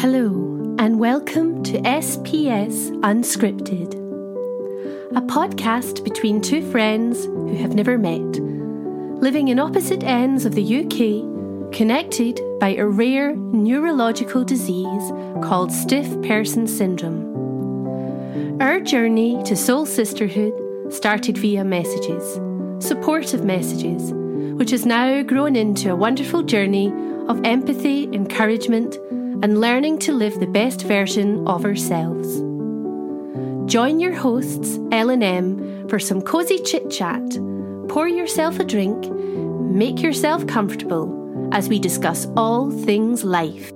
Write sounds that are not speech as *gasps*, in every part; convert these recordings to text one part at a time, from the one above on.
Hello, and welcome to SPS Unscripted, a podcast between two friends who have never met, living in opposite ends of the UK, connected by a rare neurological disease called Stiff Person Syndrome. Our journey to soul sisterhood started via messages, supportive messages, which has now grown into a wonderful journey of empathy, encouragement, and learning to live the best version of ourselves. Join your hosts, L and M, for some cosy chit chat. Pour yourself a drink, make yourself comfortable as we discuss all things life.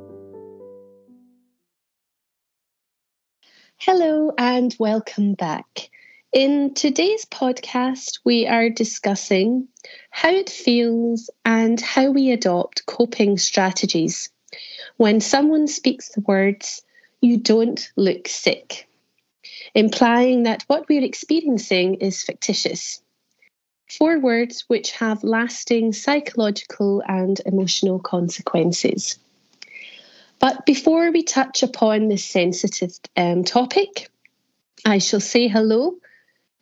Hello and welcome back. In today's podcast, we are discussing how it feels and how we adopt coping strategies when someone speaks the words, you don't look sick, implying that what we're experiencing is fictitious. Four words which have lasting psychological and emotional consequences. But before we touch upon this sensitive um, topic, I shall say hello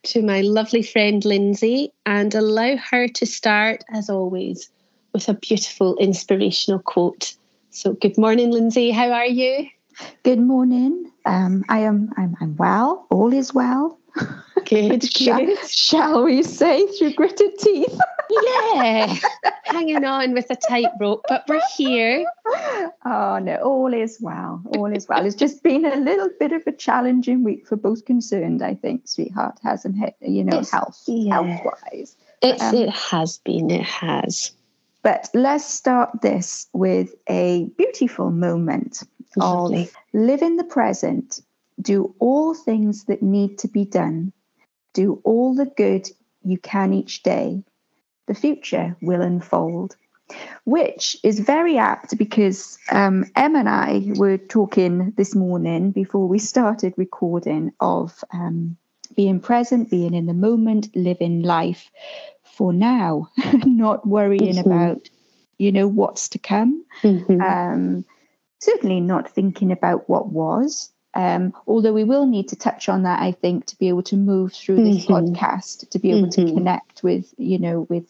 to my lovely friend Lindsay and allow her to start, as always, with a beautiful inspirational quote so, good morning, Lindsay. How are you? Good morning. Um, I am. I'm, I'm well. All is well. Good. *laughs* shall, good. shall we say through gritted teeth? yeah, hanging on with a tightrope, but we're here. Oh no, all is well. All is well. It's just been a little bit of a challenging week for both concerned. I think, sweetheart, hasn't it? You know, it's, health, yeah. health wise. um, it has been. It has. But let's start this with a beautiful moment Lovely. of live in the present, do all things that need to be done, do all the good you can each day. The future will unfold. Which is very apt because um, Em and I were talking this morning before we started recording of um, being present, being in the moment, living life for now, *laughs* not worrying mm-hmm. about, you know, what's to come. Mm-hmm. Um, certainly not thinking about what was. Um, although we will need to touch on that, I think, to be able to move through this mm-hmm. podcast, to be able to mm-hmm. connect with, you know, with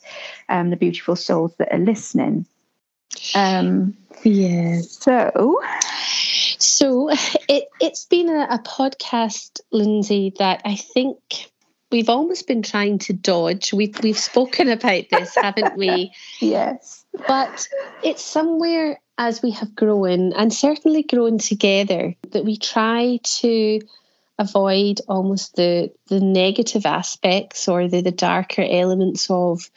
um, the beautiful souls that are listening. Um, yeah. So, so it it's been a, a podcast, Lindsay, that I think we've almost been trying to dodge. We've we've spoken about this, haven't we? *laughs* Yes. But it's somewhere as we have grown and certainly grown together that we try to avoid almost the the negative aspects or the, the darker elements of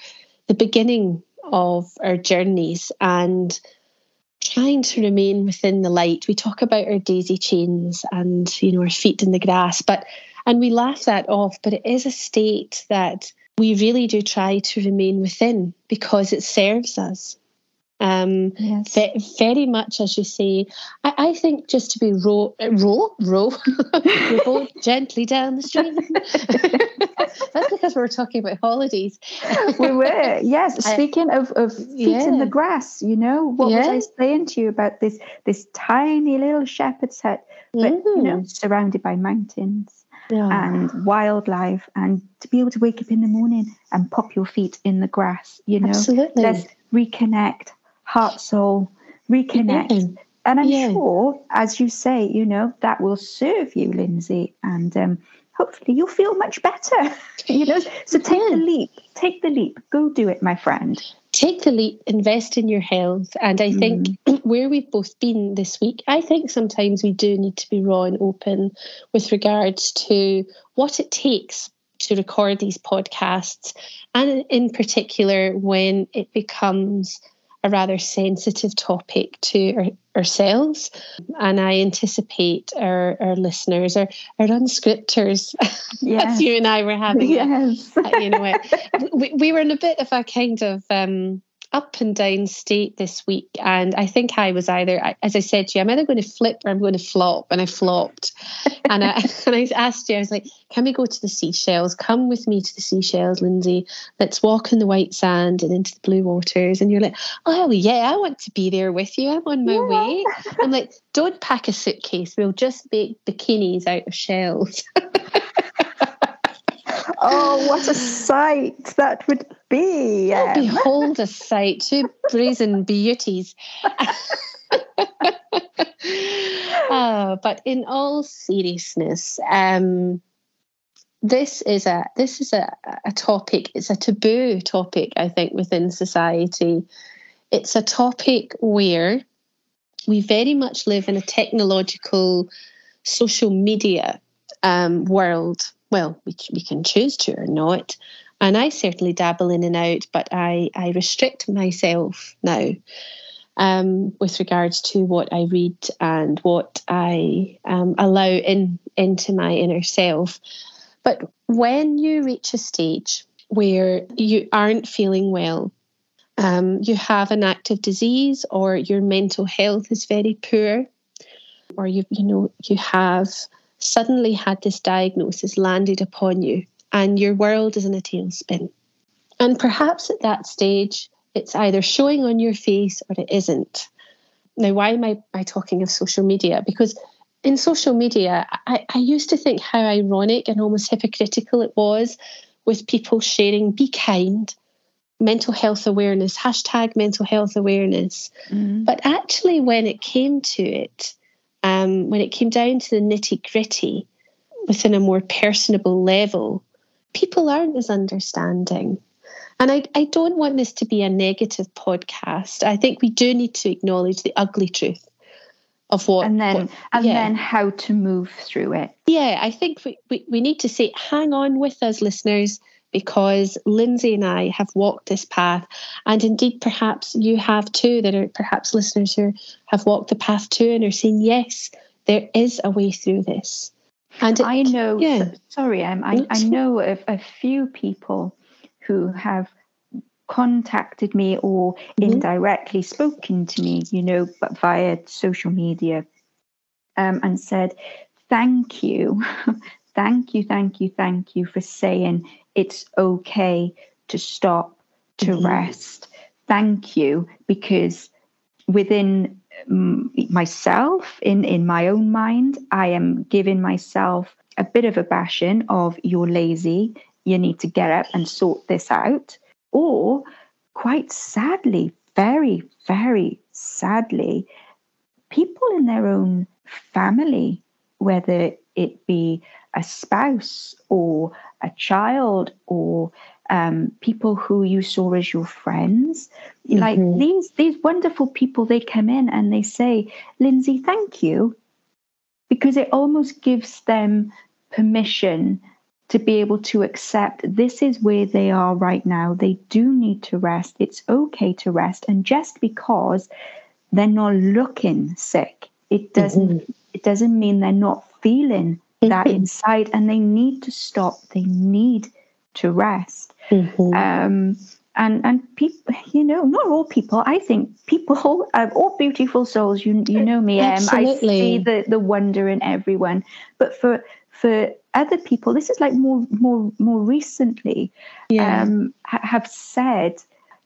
the beginning of our journeys and trying to remain within the light. We talk about our daisy chains and you know our feet in the grass, but and we laugh that off, but it is a state that we really do try to remain within because it serves us. Um, yes. ve- very much, as you say, I, I think just to be row, row, row, row gently down the stream. *laughs* That's because we were talking about holidays. *laughs* we were, yes. Speaking of, of feet yeah. in the grass, you know, what yeah. was I saying to you about this this tiny little shepherd's hut, but mm. you know, mm. surrounded by mountains yeah. and wildlife and to be able to wake up in the morning and pop your feet in the grass you know Absolutely. let's reconnect heart soul reconnect yeah. and i'm yeah. sure as you say you know that will serve you lindsay and um, hopefully you'll feel much better *laughs* you know so take the leap take the leap go do it my friend take the leap, invest in your health. And I think mm. Where we've both been this week, I think sometimes we do need to be raw and open with regards to what it takes to record these podcasts, and in particular when it becomes a rather sensitive topic to our, ourselves. And I anticipate our, our listeners, our, our unscripters, *laughs* yes. as you and I were having, yes. a, you know, *laughs* we, we were in a bit of a kind of um, up and down state this week, and I think I was either, as I said to you, I'm either going to flip or I'm going to flop, and I flopped. *laughs* and, I, *laughs* and I asked you, I was like, "Can we go to the Seychelles? Come with me to the Seychelles, Lindsay. Let's walk in the white sand and into the blue waters." And you're like, "Oh yeah, I want to be there with you. I'm on my yeah. way." I'm like, "Don't pack a suitcase. We'll just make bikinis out of shells." *laughs* oh, what a *sighs* sight that would be. Oh, behold a sight, two brazen beauties. oh, *laughs* but in all seriousness, um, this is a this is a, a topic. It's a taboo topic, I think, within society. It's a topic where we very much live in a technological social media um, world well, we, we can choose to or not. And I certainly dabble in and out, but I, I restrict myself now um, with regards to what I read and what I um, allow in into my inner self. But when you reach a stage where you aren't feeling well, um, you have an active disease, or your mental health is very poor, or you you know you have suddenly had this diagnosis landed upon you and your world is in a tailspin. And perhaps at that stage, it's either showing on your face or it isn't. Now, why am I, I talking of social media? Because in social media, I, I used to think how ironic and almost hypocritical it was with people sharing be kind, mental health awareness, hashtag mental health awareness. Mm-hmm. But actually, when it came to it, um, when it came down to the nitty gritty, within a more personable level, people aren't as understanding. And I, I don't want this to be a negative podcast. I think we do need to acknowledge the ugly truth of what and then what, and yeah. then how to move through it. Yeah, I think we, we, we need to say, hang on with us, listeners because Lindsay and I have walked this path. And indeed, perhaps you have too. There are perhaps listeners who have walked the path too and are saying, yes, there is a way through this. And it, I know, yeah. sorry, um, I, I know of a few people who have contacted me or mm-hmm. indirectly spoken to me, you know, but via social media, um, and said, Thank you, *laughs* thank you, thank you, thank you for saying it's okay to stop, to mm-hmm. rest. Thank you, because within myself, in, in my own mind, I am giving myself a bit of a bashing of you're lazy, you need to get up and sort this out. Or quite sadly, very, very sadly, people in their own family, whether it be a spouse or a child or um, people who you saw as your friends. Mm-hmm. Like these these wonderful people, they come in and they say, Lindsay, thank you. Because it almost gives them permission to be able to accept this is where they are right now. They do need to rest. It's okay to rest. And just because they're not looking sick, it doesn't mm-hmm. it doesn't mean they're not feeling that mm-hmm. inside and they need to stop they need to rest mm-hmm. um, and and people you know not all people i think people *laughs* uh, all beautiful souls you you know me um, i see the the wonder in everyone but for for other people this is like more more more recently yeah. um, ha- have said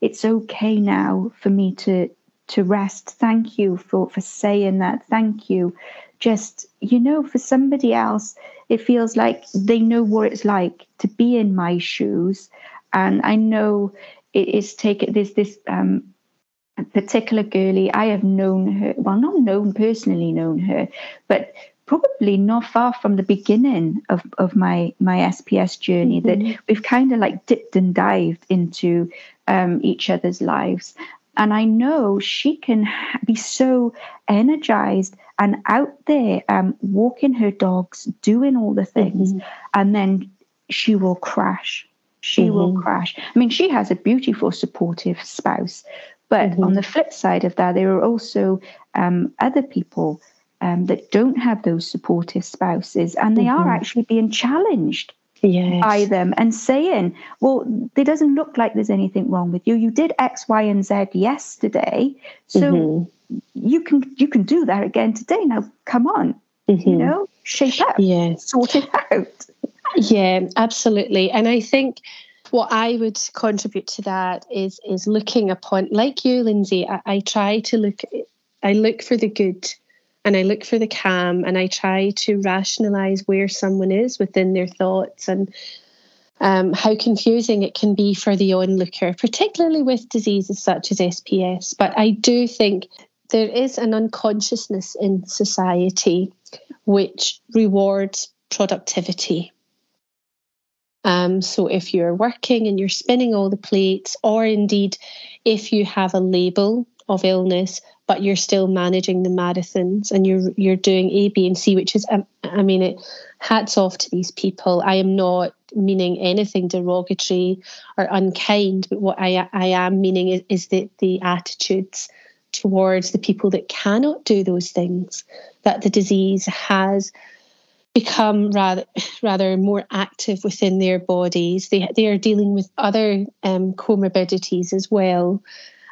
it's okay now for me to to rest thank you for for saying that thank you just, you know, for somebody else, it feels like they know what it's like to be in my shoes. And I know it is taken, there's this um, particular girlie, I have known her, well, not known, personally known her, but probably not far from the beginning of, of my my SPS journey mm-hmm. that we've kind of like dipped and dived into um, each other's lives. And I know she can be so energized and out there um, walking her dogs, doing all the things, mm-hmm. and then she will crash. She mm-hmm. will crash. I mean, she has a beautiful, supportive spouse. But mm-hmm. on the flip side of that, there are also um, other people um, that don't have those supportive spouses, and they are mm-hmm. actually being challenged yes. by them and saying, well, there doesn't look like there's anything wrong with you. You did X, Y, and Z yesterday. So mm-hmm. you can you can do that again today. Now come on. Mm-hmm. You know, shape up. Yes. Sort it out. yeah, absolutely. And I think what I would contribute to that is is looking upon like you, Lindsay, I, I try to look I look for the good and I look for the calm and I try to rationalize where someone is within their thoughts and um, how confusing it can be for the onlooker, particularly with diseases such as SPS. But I do think there is an unconsciousness in society which rewards productivity. Um, so if you're working and you're spinning all the plates, or indeed if you have a label of illness, but you're still managing the marathons and you're you're doing A, B, and C, which is um, I mean it. Hats off to these people. I am not meaning anything derogatory or unkind, but what I I am meaning is, is the the attitudes towards the people that cannot do those things that the disease has become rather rather more active within their bodies. They they are dealing with other um, comorbidities as well.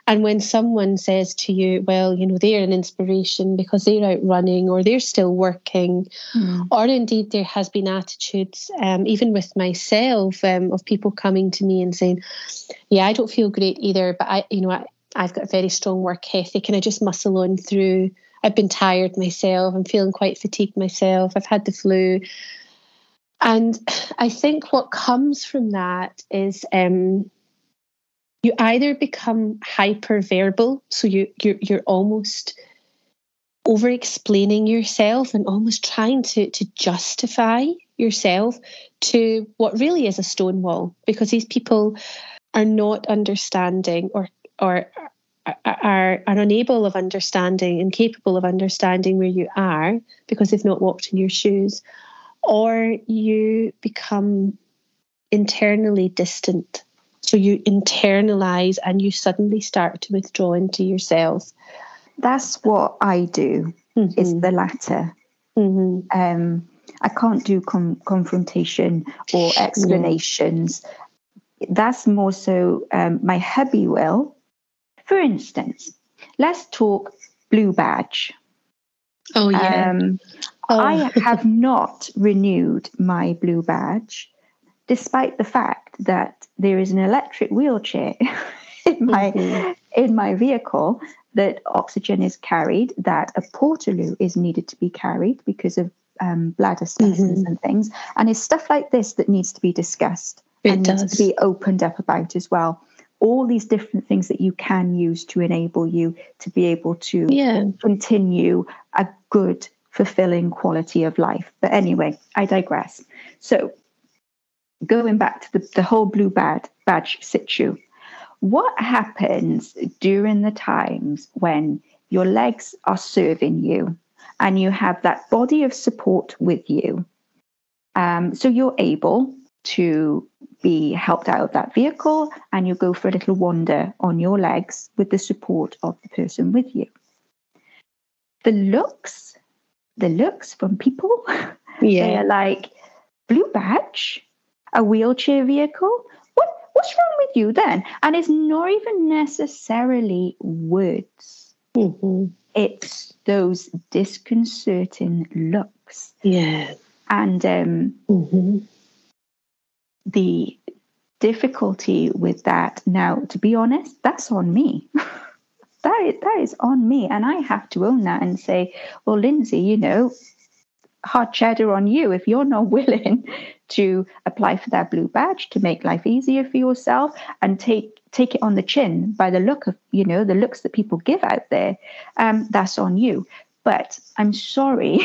And when someone says to you, well, you know, they're an inspiration because they're out running or they're still working, mm. or indeed there has been attitudes, um, even with myself, um, of people coming to me and saying, yeah, I don't feel great either, but I, you know, I, I've got a very strong work ethic and I just muscle on through. I've been tired myself. I'm feeling quite fatigued myself. I've had the flu. And *sighs* I think what comes from that is um, you either become hyper verbal, so you you're, you're almost over explaining yourself and almost trying to to justify yourself to what really is a stone wall because these people are not understanding or or are, are unable of understanding and capable of understanding where you are because they've not walked in your shoes, or you become internally distant. So you internalize and you suddenly start to withdraw into yourself. That's what I do, mm-hmm. is the latter. Mm-hmm. Um, I can't do com- confrontation or explanations. That's more so um, my hubby will for instance, let's talk Blue Badge. Oh, yeah. Um, oh. I have not renewed my Blue Badge, despite the fact that there is an electric wheelchair *laughs* in my mm-hmm. in my vehicle that oxygen is carried, that a portaloo is needed to be carried because of um, bladder spasms mm-hmm. and things, and it's stuff like this that needs to be discussed it and does. needs to be opened up about as well all these different things that you can use to enable you to be able to yeah. continue a good, fulfilling quality of life. But anyway, I digress. So, going back to the, the whole blue bad, badge situ, what happens during the times when your legs are serving you and you have that body of support with you? Um, so you're able to be helped out of that vehicle and you go for a little wander on your legs with the support of the person with you. The looks, the looks from people, *laughs* yeah. they are like blue badge, a wheelchair vehicle. What what's wrong with you then? And it's not even necessarily words. Mm-hmm. It's those disconcerting looks. Yeah. And um, mm-hmm the difficulty with that now to be honest that's on me *laughs* that is, that is on me and i have to own that and say well lindsay you know hard cheddar on you if you're not *laughs* willing to apply for that blue badge to make life easier for yourself and take take it on the chin by the look of you know the looks that people give out there um, that's on you but i'm sorry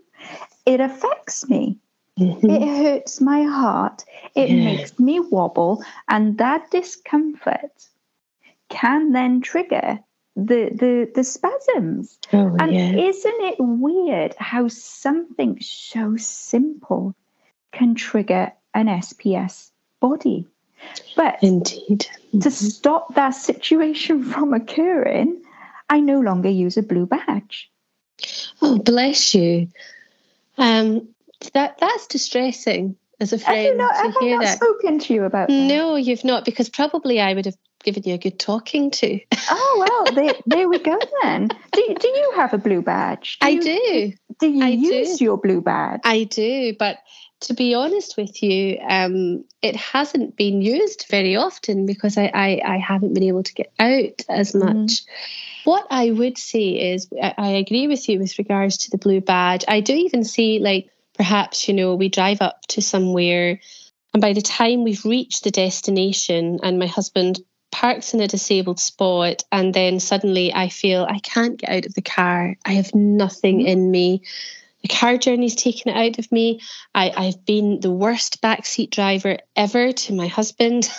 *laughs* it affects me Mm-hmm. It hurts my heart. It yeah. makes me wobble. And that discomfort can then trigger the the the spasms. Oh, and yeah. isn't it weird how something so simple can trigger an SPS body? But indeed, mm-hmm. to stop that situation *laughs* from occurring, I no longer use a blue badge. Oh, bless you. Um, that that's distressing as a friend not, to hear I that. spoken to you about that? No, you've not, because probably I would have given you a good talking to. Oh well, there, *laughs* there we go then. Do, do you have a blue badge? Do I you, do. Do you I use do. your blue badge? I do, but to be honest with you, um, it hasn't been used very often because I, I, I haven't been able to get out as much. Mhm. What I would say is, I, I agree with you with regards to the blue badge. I do even see, like, perhaps, you know, we drive up to somewhere, and by the time we've reached the destination, and my husband parks in a disabled spot, and then suddenly I feel I can't get out of the car. I have nothing Mhm. in me. The car journey's taken it out of me. I, I've been the worst backseat driver ever to my husband.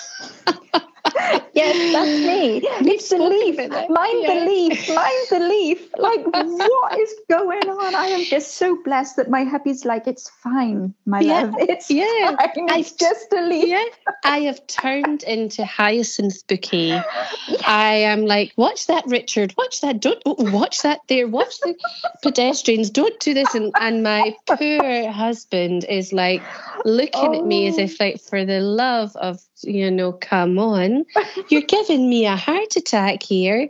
*laughs* *laughs* yes, that's me. It's the leaf. Mind yeah. the leaf. *laughs* Mind the leaf. Like, what is going on? I am just so blessed that my hubby's like, it's fine, my Yeah, love. *laughs* It's yeah, fine. It's just a leaf. Yeah, I have turned into Hyacinth Bouquet. I am like, watch that, Richard. Watch that. Don't oh, watch that there. Watch the pedestrians. Don't do this. And, and my poor husband is like looking at me as Oh. if, like, for the love of, you know, come on, you're giving me a heart attack here.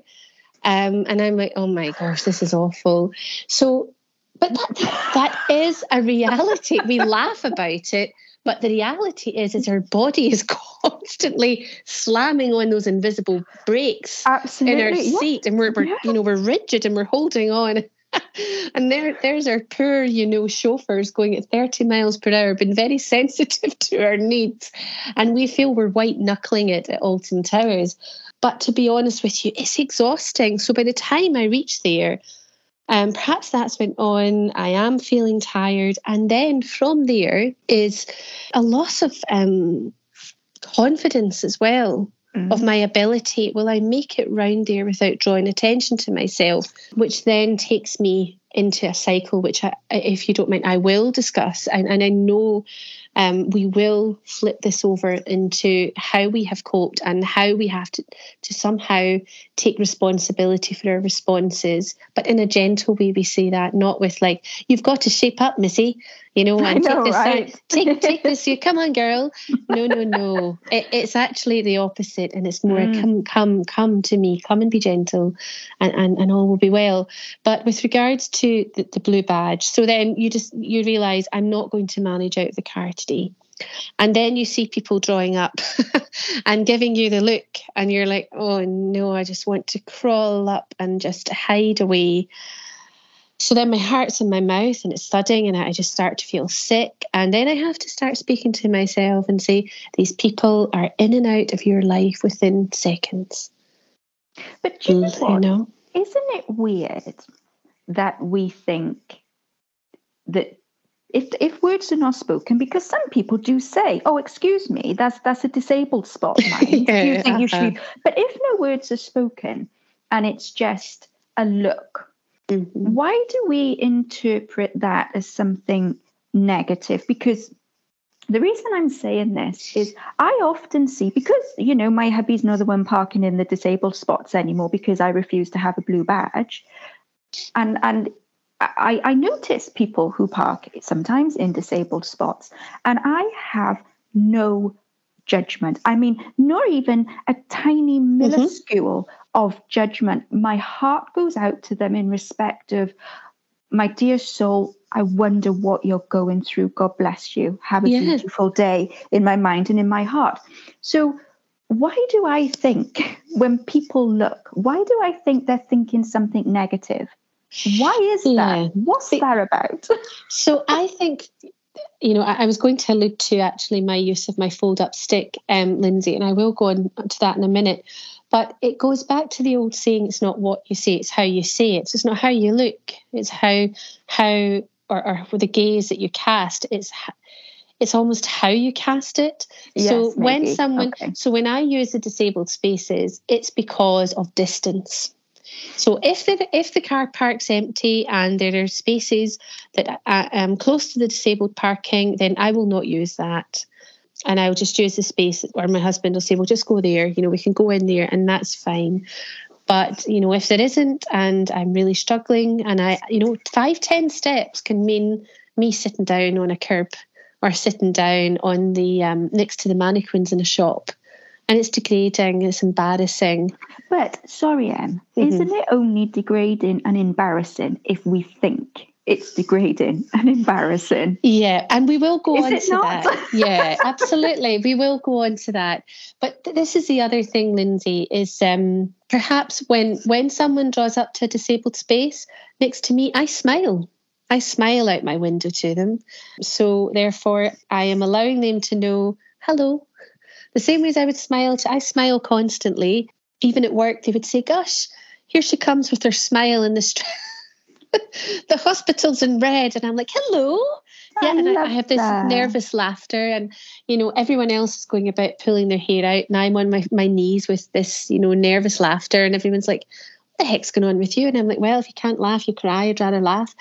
Um, and I'm like, oh my gosh, this is awful. So, but that, that is a reality. We *laughs* laugh about it, but the reality is, is our body is *laughs* constantly slamming on those invisible brakes Absolutely. in our yeah. seat, and we're, we're Yeah. you know we're rigid and we're holding on. *laughs* and there, there's our poor, you know, chauffeurs going at 30 miles per hour, been very *laughs* sensitive to our needs, and we feel we're white knuckling it at Alton Towers. But to be honest with you, it's exhausting. So by the time I reach there, um, perhaps that's went on. I am feeling tired, and then from there is a loss of um, confidence as well Mhm. of my ability. Will I make it round there without drawing attention to myself? Which then takes me into a cycle, which, I, if you don't mind, I will discuss. And, and I know um, we will flip this over into how we have coped and how we have to, to somehow take responsibility for our responses. But in a gentle way, we say that, not with like, you've got to shape up, Missy, you know, *laughs* and know, *laughs* take this, right? take, take this, you come on, girl. No, no, no. It, it's actually the opposite. And it's more, Mm. come, come, come to me, come and be gentle, and, and, and all will be well. But with regards to the, the blue badge, so then you just you realise I'm not going to manage out of the car today. And then you see people drawing up *laughs* and giving you the look, and you're like, oh no, I just want to crawl up and just hide away. So then my heart's in my mouth and it's thudding, and I just start to feel sick. And then I have to start speaking to myself and say, these people are in and out of your life within seconds. But you know You what? know? Isn't it weird that we think that if if words are not spoken, because some people do say, "Oh, excuse me, that's that's a disabled spot, *laughs* do you think you should?" uh-huh. be-" But if no words are spoken and it's just a look, Mhm. why do we interpret that as something negative? Because the reason I'm saying this is I often see because you know my hubby's not the one parking in the disabled spots anymore because I refuse to have a blue badge, and and I, I notice people who park sometimes in disabled spots, and I have no judgment. I mean, not even a tiny minuscule of judgment. My heart goes out to them in respect of my dear soul. I wonder what you're going through. God bless you. Have a Yeah. beautiful day in my mind and in my heart. So, why do I think when people look, why do I think they're thinking something negative? Why is Yeah. that? What's that about? *laughs* So I think, you know, I, I was going to allude to actually my use of my fold up stick, um, Lindsay, and I will go on to that in a minute. But it goes back to the old saying: it's not what you say, it's how you say it. So it's not how you look, it's how how or, or with the gaze that you cast. It's it's almost how you cast it. so Yes, when someone, Okay. so when I use the disabled spaces, it's because of distance. So if the if the car park's empty and there are spaces that are um, close to the disabled parking, then I will not use that, and I'll just use the space. Or my husband will say, "Well, just go there. You know, we can go in there, and that's fine." But you know, if there isn't, and I'm really struggling, and I, you know, five ten steps can mean me sitting down on a curb or sitting down on the um, next to the mannequins in a shop and it's degrading it's embarrassing but sorry em mm-hmm. isn't it only degrading and embarrassing if we think it's degrading and embarrassing. Yeah, and we will go is on to not? that. Yeah, absolutely. We will go on to that. But th- this is the other thing, Lindsay, is um, perhaps when when someone draws up to a disabled space next to me, I smile. I smile out my window to them. So therefore I am allowing them to know, hello. The same way as I would smile I smile constantly. Even at work, they would say, Gosh, here she comes with her smile in the street. the hospital's in red and i'm like hello yeah and I, I, have this that. nervous laughter and you know everyone else is going about pulling their hair out and i'm on my, my knees with this you know nervous laughter and everyone's like the heck's going on with you and i'm like well if you can't laugh you cry i'd rather laugh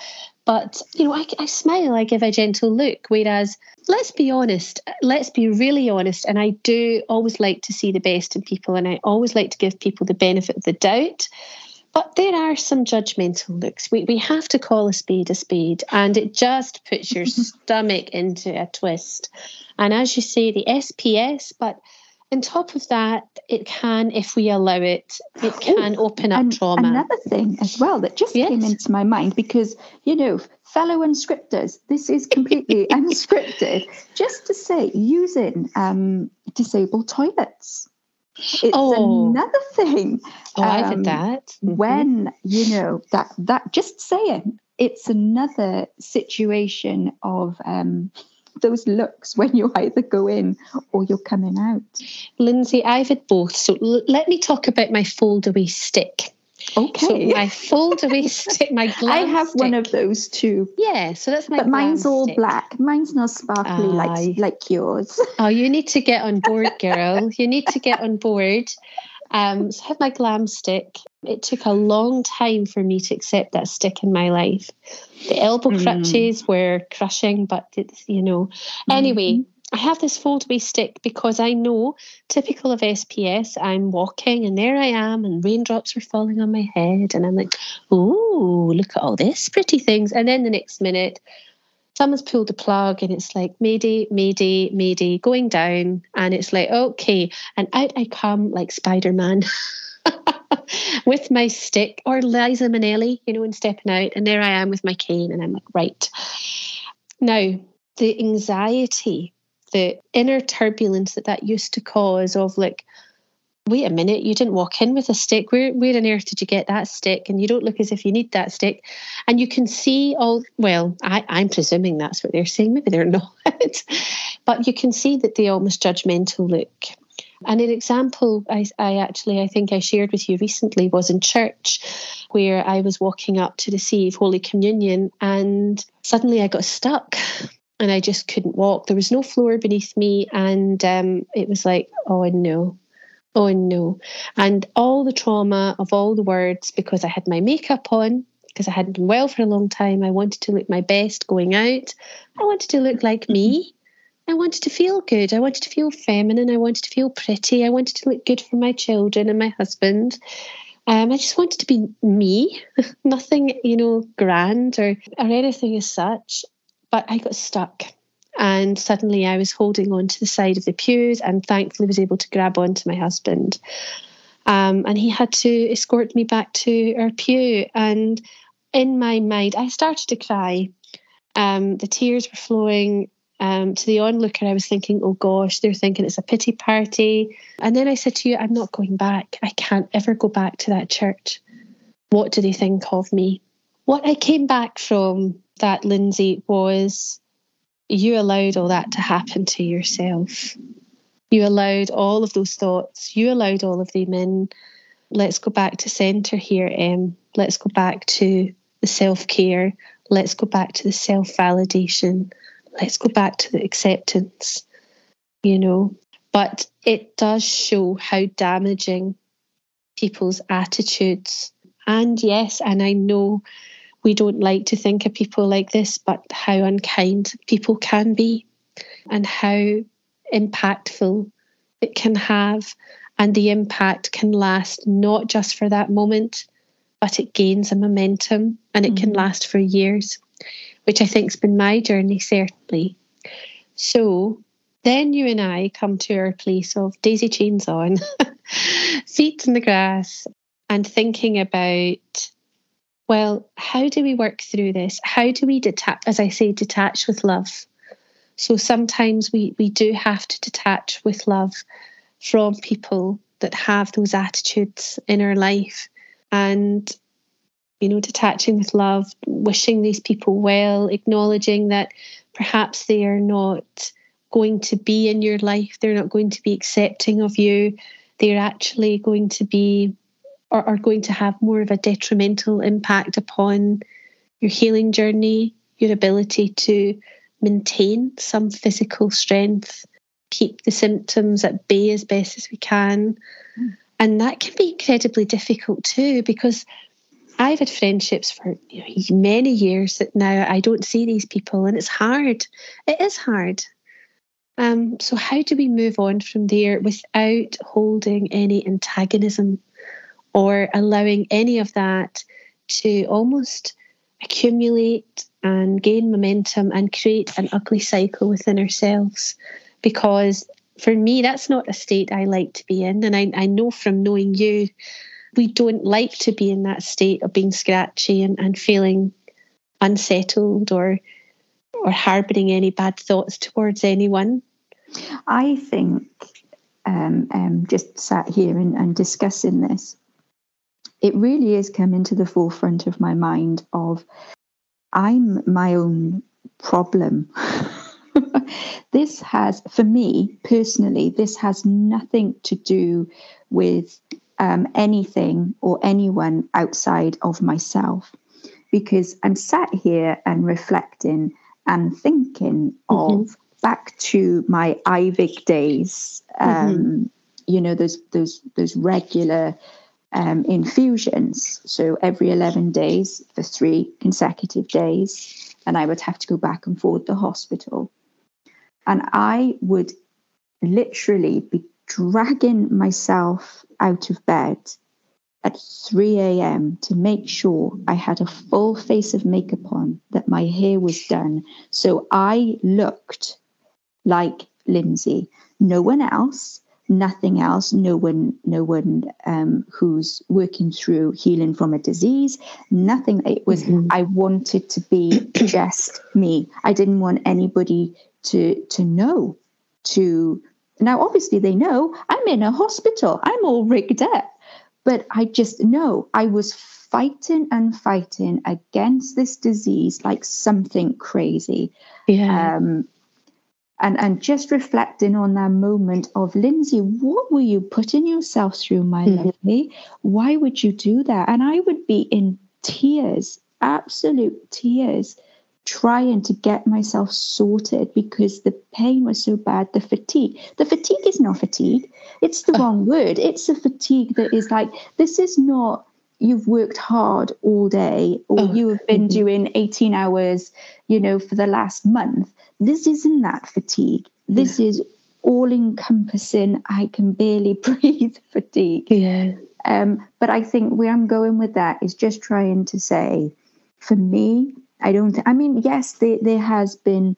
but you know I, I smile i give a gentle look whereas let's be honest let's be really honest and i do always like to see the best in people and i always like to give people the benefit of the doubt but there are some judgmental looks. We, we have to call a spade a spade, and it just puts your *laughs* stomach into a twist. And as you say, the SPS, but on top of that, it can, if we allow it, it can oh, open up trauma. Another thing as well that just yes. came into my mind because, you know, fellow unscripters, this is completely *laughs* unscripted, just to say using um, disabled toilets. It's oh. another thing. Oh, um, I've had that. Mm-hmm. When, you know, that that just saying it's another situation of um those looks when you either go in or you're coming out. Lindsay, I've had both. So l- let me talk about my fold away stick. Okay. So my fold away *laughs* stick, my glam I have stick. one of those too. Yeah, so that's my. But mine's all stick. black. Mine's not sparkly like like yours. oh, you need to get on board, girl. you need to get on board. Um, so I have my glam stick. It took a long time for me to accept that stick in my life. The elbow mm. crutches were crushing, but it's you know. Mm. Anyway, I have this foldaway stick because I know, typical of SPS, I'm walking and there I am, and raindrops are falling on my head, and I'm like, oh, look at all this pretty things. And then the next minute, someone's pulled the plug and it's like mayday mayday mayday going down. And it's like okay. And out i come like spider-man *laughs* with my stick or liza minnelli you know and stepping out. And there i am with my cane and i'm like right. Now the anxiety the inner turbulence that that used to cause of like wait a minute you didn't walk in with a stick. Where where on earth did you get that stick? And you don't look as if you need that stick. And you can see all well I, i'm presuming that's what they're saying. Maybe they're *laughs* not. But you can see that they almost judgmental look. And an example I, I actually I think I shared with you recently was in church where I was walking up to receive Holy Communion and suddenly I got stuck and I just couldn't walk. There was no floor beneath me, and um, it was like, oh no, oh no. And all the trauma of all the words because I had my makeup on, because I hadn't been well for a long time. I wanted to look my best going out. I wanted to look like me. I wanted to feel good. I wanted to feel feminine. I wanted to feel pretty. I wanted to look good for my children and my husband. Um, I just wanted to be me, *laughs* nothing, you know, grand or, or anything as such. But I got stuck. And suddenly I was holding on to the side of the pews and thankfully was able to grab onto my husband. Um, and he had to escort me back to our pew. And in my mind, I started to cry. Um, the tears were flowing. Um, to the onlooker, I was thinking, oh gosh, they're thinking it's a pity party. And then I said to you, I'm not going back. I can't ever go back to that church. What do they think of me? What I came back from that, Lindsay, was you allowed all that to happen to yourself. You allowed all of those thoughts, you allowed all of them in. Let's go back to centre here, Em. Let's go back to the self care. Let's go back to the self validation. Let's go back to the acceptance, you know. But it does show how damaging people's attitudes. And yes, and I know we don't like to think of people like this, but how unkind people can be and how impactful it can have. And the impact can last not just for that moment, but it gains a momentum and it mm-hmm. can last for years, which I think has been my journey, certainly. So then you and I come to our place of daisy chains on, *laughs* feet in the grass, and thinking about, well, how do we work through this? How do we detach, as I say, detach with love? So sometimes we, we do have to detach with love from people that have those attitudes in our life. And, you know, detaching with love, wishing these people well, acknowledging that perhaps they are not going to be in your life, they're not going to be accepting of you, they're actually going to be or are going to have more of a detrimental impact upon your healing journey, your ability to maintain some physical strength, keep the symptoms at bay as best as we can. Mm. And that can be incredibly difficult too, because I've had friendships for you know, many years that now I don't see these people, and it's hard. It is hard. Um, so, how do we move on from there without holding any antagonism or allowing any of that to almost accumulate and gain momentum and create an ugly cycle within ourselves? Because for me, that's not a state I like to be in. And I, I know from knowing you, we don't like to be in that state of being scratchy and, and feeling unsettled or or harboring any bad thoughts towards anyone? I think, um, um, just sat here and, and discussing this, it really is coming to the forefront of my mind of I'm my own problem. *laughs* this has, for me personally, this has nothing to do with um, anything or anyone outside of myself because I'm sat here and reflecting and thinking mm-hmm. of back to my IVIG days. Um, mm-hmm. You know those those those regular um, infusions. So every eleven days for three consecutive days, and I would have to go back and forth the hospital, and I would literally be dragging myself out of bed at 3 a.m. to make sure I had a full face of makeup on, that my hair was done. So I looked like Lindsay. No one else, nothing else, no one, no one um, who's working through healing from a disease, nothing. It was, mm-hmm. I wanted to be just me. I didn't want anybody to to know to now, obviously, they know I'm in a hospital, I'm all rigged up. But I just know I was fighting and fighting against this disease like something crazy. Yeah. Um, and, and just reflecting on that moment of Lindsay, what were you putting yourself through, my mm-hmm. lovely? Why would you do that? And I would be in tears, absolute tears, trying to get myself sorted because the pain was so bad. The fatigue, the fatigue is not fatigue. It's the *laughs* wrong word. It's a fatigue that is like, this is not, you've worked hard all day or oh. you have been doing 18 hours, you know, for the last month. This isn't that fatigue. This yeah. is all encompassing, I can barely *laughs* breathe fatigue. Yeah. Um, but I think where I'm going with that is just trying to say, for me, I don't. I mean, yes, there there has been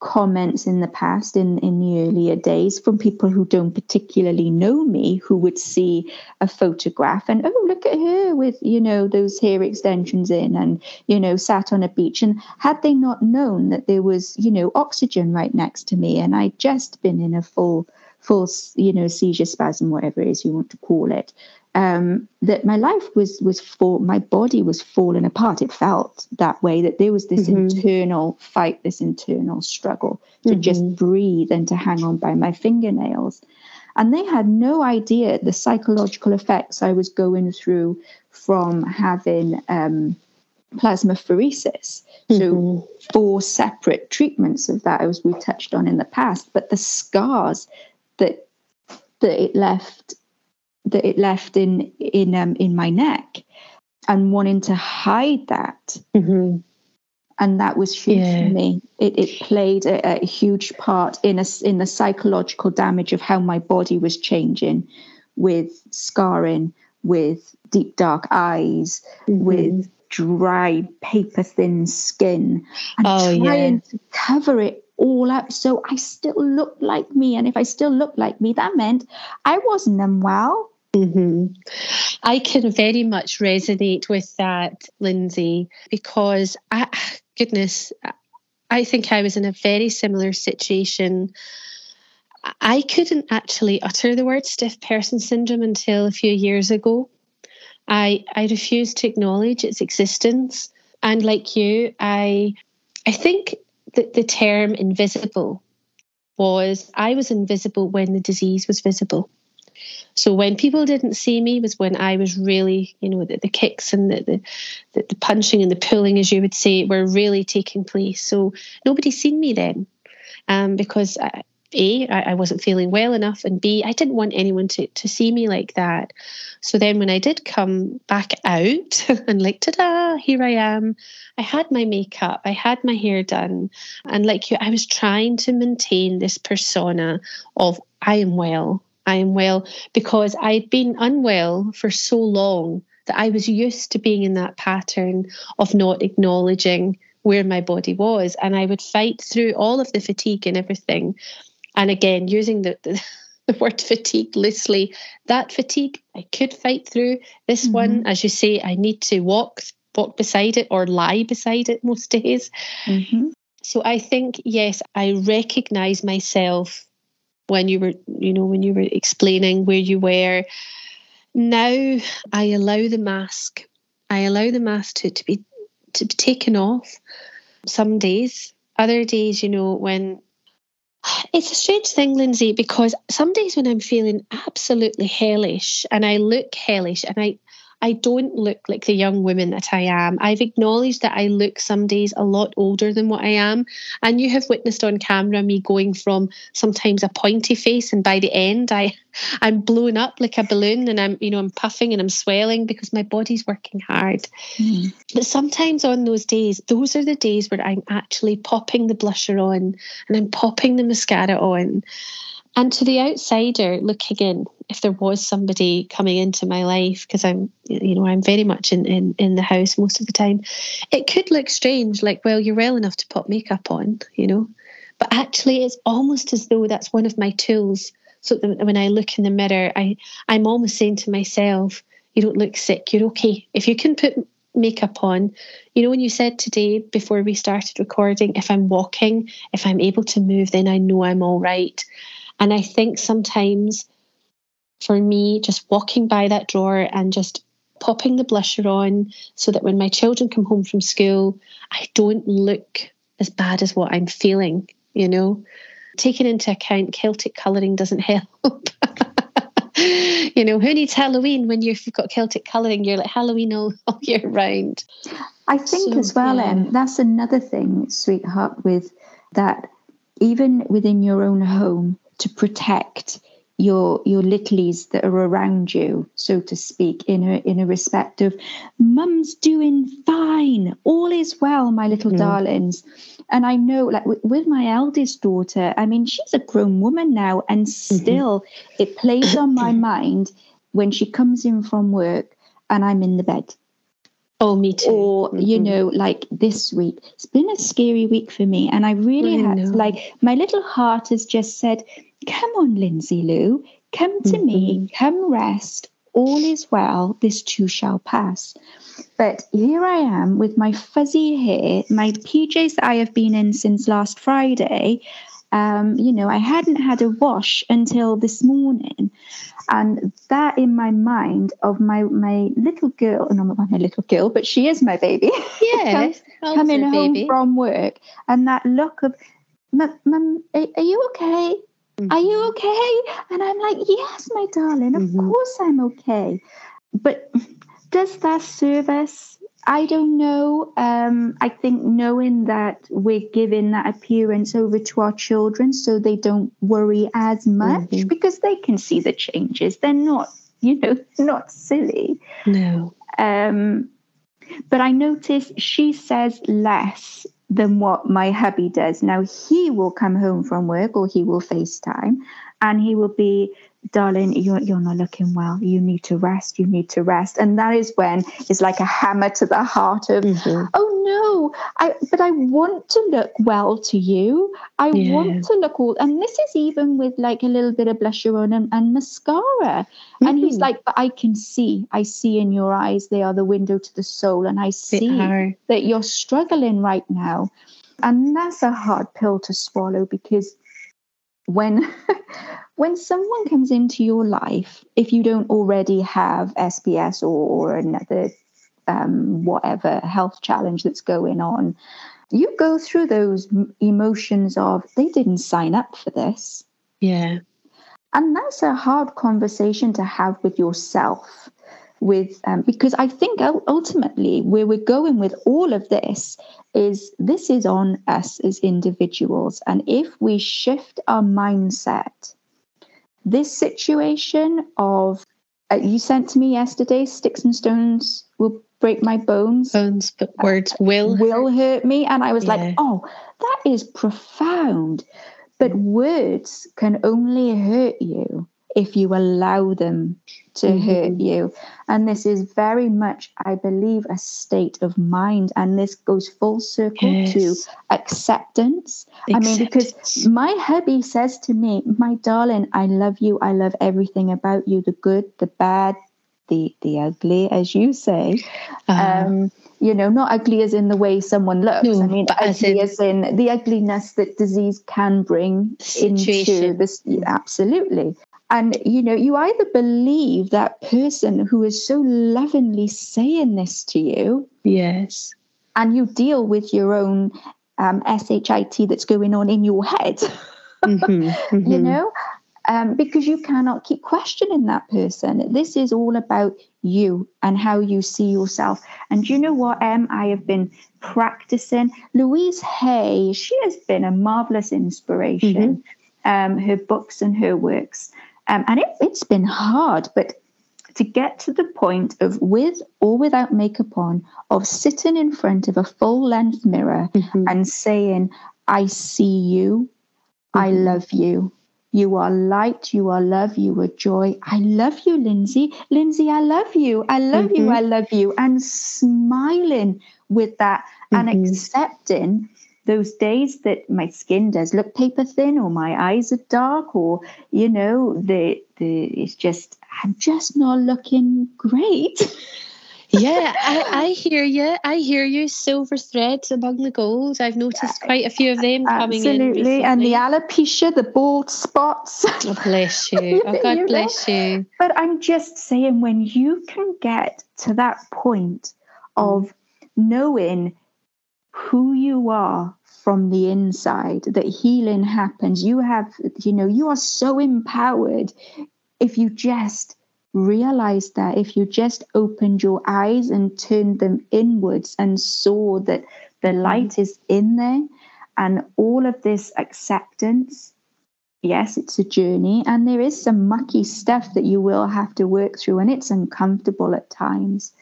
comments in the past in in the earlier days from people who don't particularly know me who would see a photograph and oh look at her with you know those hair extensions in and you know sat on a beach. And had they not known that there was you know oxygen right next to me and I'd just been in a full full you know seizure spasm whatever it is you want to call it um, that my life was was for my body was falling apart. It felt that way that there was this mm-hmm. internal fight, this internal struggle to mm-hmm. just breathe and to hang on by my fingernails. And they had no idea the psychological effects I was going through from having um, plasmapheresis. Mm-hmm. So four separate treatments of that, as we touched on in the past. But the scars that that it left that it left in in um, in my neck and wanting to hide that mm-hmm. and that was huge yeah. for me it, it played a, a, huge part in a, in the psychological damage of how my body was changing with scarring with deep dark eyes mm-hmm. with dry paper thin skin and oh, trying yeah. to cover it all up So I still looked like me. And if I still looked like me, that meant I wasn't unwell. Mm-hmm. I can very much resonate with that, Lindsay, because I, goodness, I think I was in a very similar situation. I couldn't actually utter the word stiff person syndrome until a few years ago. I I refused to acknowledge its existence. And like you, I I think that the term invisible was I was invisible when the disease was visible. So when people didn't see me was when I was really, you know, the, the kicks and the, the, the punching and the pulling, as you would say, were really taking place. So nobody seen me then, um, because I, a, I, I wasn't feeling well enough, and B, I didn't want anyone to, to see me like that. So then when I did come back out *laughs* and like, ta da, here I am, I had my makeup, I had my hair done. And like you, I was trying to maintain this persona of I am well, I am well, because I'd been unwell for so long that I was used to being in that pattern of not acknowledging where my body was. And I would fight through all of the fatigue and everything and again, using the, the, *laughs* the word fatigue loosely, that fatigue I could fight through. This mm-hmm. one, as you say, I need to walk walk beside it or lie beside it *laughs* most days. Mm-hmm. So I think yes, I recognise myself when you were, you know, when you were explaining where you were. Now I allow the mask. I allow the mask to, to be to be taken off. Some days, other days, you know, when it's a strange thing, Lindsay, because some days when I'm feeling absolutely hellish and I look hellish and I, I don't look like the young woman that I am. I've acknowledged that I look some days a lot older than what I am. And you have witnessed on camera me going from sometimes a pointy face and by the end I I'm blown up like a balloon and I'm, you know, I'm puffing and I'm swelling because my body's working hard. Mm. But sometimes on those days, those are the days where I'm actually popping the blusher on and I'm popping the mascara on. And to the outsider looking in, if there was somebody coming into my life, because I'm, you know, I'm very much in, in, in the house most of the time, it could look strange, like, well, you're well enough to pop makeup on, you know. But actually, it's almost as though that's one of my tools. So when I look in the mirror, I, I'm almost saying to myself, you don't look sick, you're okay. If you can put makeup on. You know, when you said today before we started recording, if I'm walking, if I'm able to move, then I know I'm all right. And I think sometimes for me, just walking by that drawer and just popping the blusher on so that when my children come home from school, I don't look as bad as what I'm feeling, you know. Taking into account Celtic colouring doesn't *laughs* help. you know, who needs Halloween when you've got Celtic colouring? You're like Halloween all, *laughs* all year round. I think so, as well, um, yeah. Em, that's another thing, sweetheart, with that even within your own home, to protect your your littlies that are around you, so to speak, in a in a respect of mum's doing fine, all is well, my little mm. darlings. And I know, like with, with, my eldest daughter, I mean, she's a grown woman now, and mm-hmm. still mm-hmm. it plays on my *clears throat* mind when she comes in from work and I'm in the bed. Oh, me too. Or, mm-hmm. you know, like this week, it's been a scary week for me. And I really I had, like, my little heart has just said, Come on, Lindsay Lou, come to mm-hmm. me, come rest. All is well, this too shall pass. But here I am with my fuzzy hair, my PJs that I have been in since last Friday. Um, you know, I hadn't had a wash until this morning. And that in my mind of my my little girl, no, not my little girl, but she is my baby. *laughs* Yeah, coming home baby. from work, and that look of, Mum, are, are you okay? Mm-hmm. Are you okay? And I'm like, Yes, my darling, of mm-hmm. course I'm okay. But does that serve us? I don't know. Um, I think knowing that we're giving that appearance over to our children so they don't worry as much mm-hmm. because they can see the changes. They're not, you know, *laughs* not silly. No. Um, but I notice she says less than what my hubby does. Now, he will come home from work or he will FaceTime and he will be, darling, you're, you're not looking well. You need to rest. You need to rest. And that is when it's like a hammer to the heart of, mm-hmm. oh no, I but I want to look well to you. I yeah. want to look all, and this is even with like a little bit of blusher on and, and mascara. Mm-hmm. And he's mm-hmm. like, but I can see, I see in your eyes, they are the window to the soul, and I see that you're struggling right now. And that's a hard pill to swallow because when *laughs* when someone comes into your life, if you don't already have SPS or, or another um, whatever health challenge that's going on, you go through those emotions of they didn't sign up for this. Yeah. And that's a hard conversation to have with yourself with um, because I think ultimately where we're going with all of this is this is on us as individuals, and if we shift our mindset, this situation of uh, you sent to me yesterday, sticks and stones will break my bones. Bones, but words will will hurt me, and I was yeah. like, oh, that is profound. But words can only hurt you if you allow them to mm-hmm. hurt you. And this is very much, I believe, a state of mind. And this goes full circle yes. to acceptance. acceptance. I mean, because my hubby says to me, My darling, I love you. I love everything about you the good, the bad, the, the ugly, as you say. Uh-huh. Um, you know, not ugly as in the way someone looks. No, I mean, ugly as in, as in, the ugliness that disease can bring situation. into this. Absolutely. And, you know, you either believe that person who is so lovingly saying this to you. Yes. And you deal with your own um, SHIT that's going on in your head. *laughs* Mm-hmm, mm-hmm. you know? Um, because you cannot keep questioning that person. This is all about you and how you see yourself. And you know what, Em? I have been practicing. Louise Hay, she has been a marvelous inspiration. Mm-hmm. Um, her books and her works. Um, and it, it's been hard, but to get to the point of with or without makeup on, of sitting in front of a full length mirror mm-hmm. and saying, I see you, mm-hmm. I love you. You are light, you are love, you are joy. I love you, Lindsay. Lindsay, I love you. I love mm-hmm. you. I love you. And smiling with that and mm-hmm. accepting those days that my skin does look paper thin or my eyes are dark or you know the the it's just i'm just not looking great. *laughs* Yeah I, I hear you i hear you. Silver threads among the gold. I've noticed quite a few of them coming absolutely in Absolutely. and the alopecia the bald spots. Oh, bless *laughs* you. Oh god you bless know? you. But i'm just saying when you can get to that point of mm. knowing who you are from the inside that healing happens you have you know you are so empowered if you just realize that if you just opened your eyes and turned them inwards and saw that the mm-hmm. light is in there and all of this acceptance yes it's a journey and there is some mucky stuff that you will have to work through and it's uncomfortable at times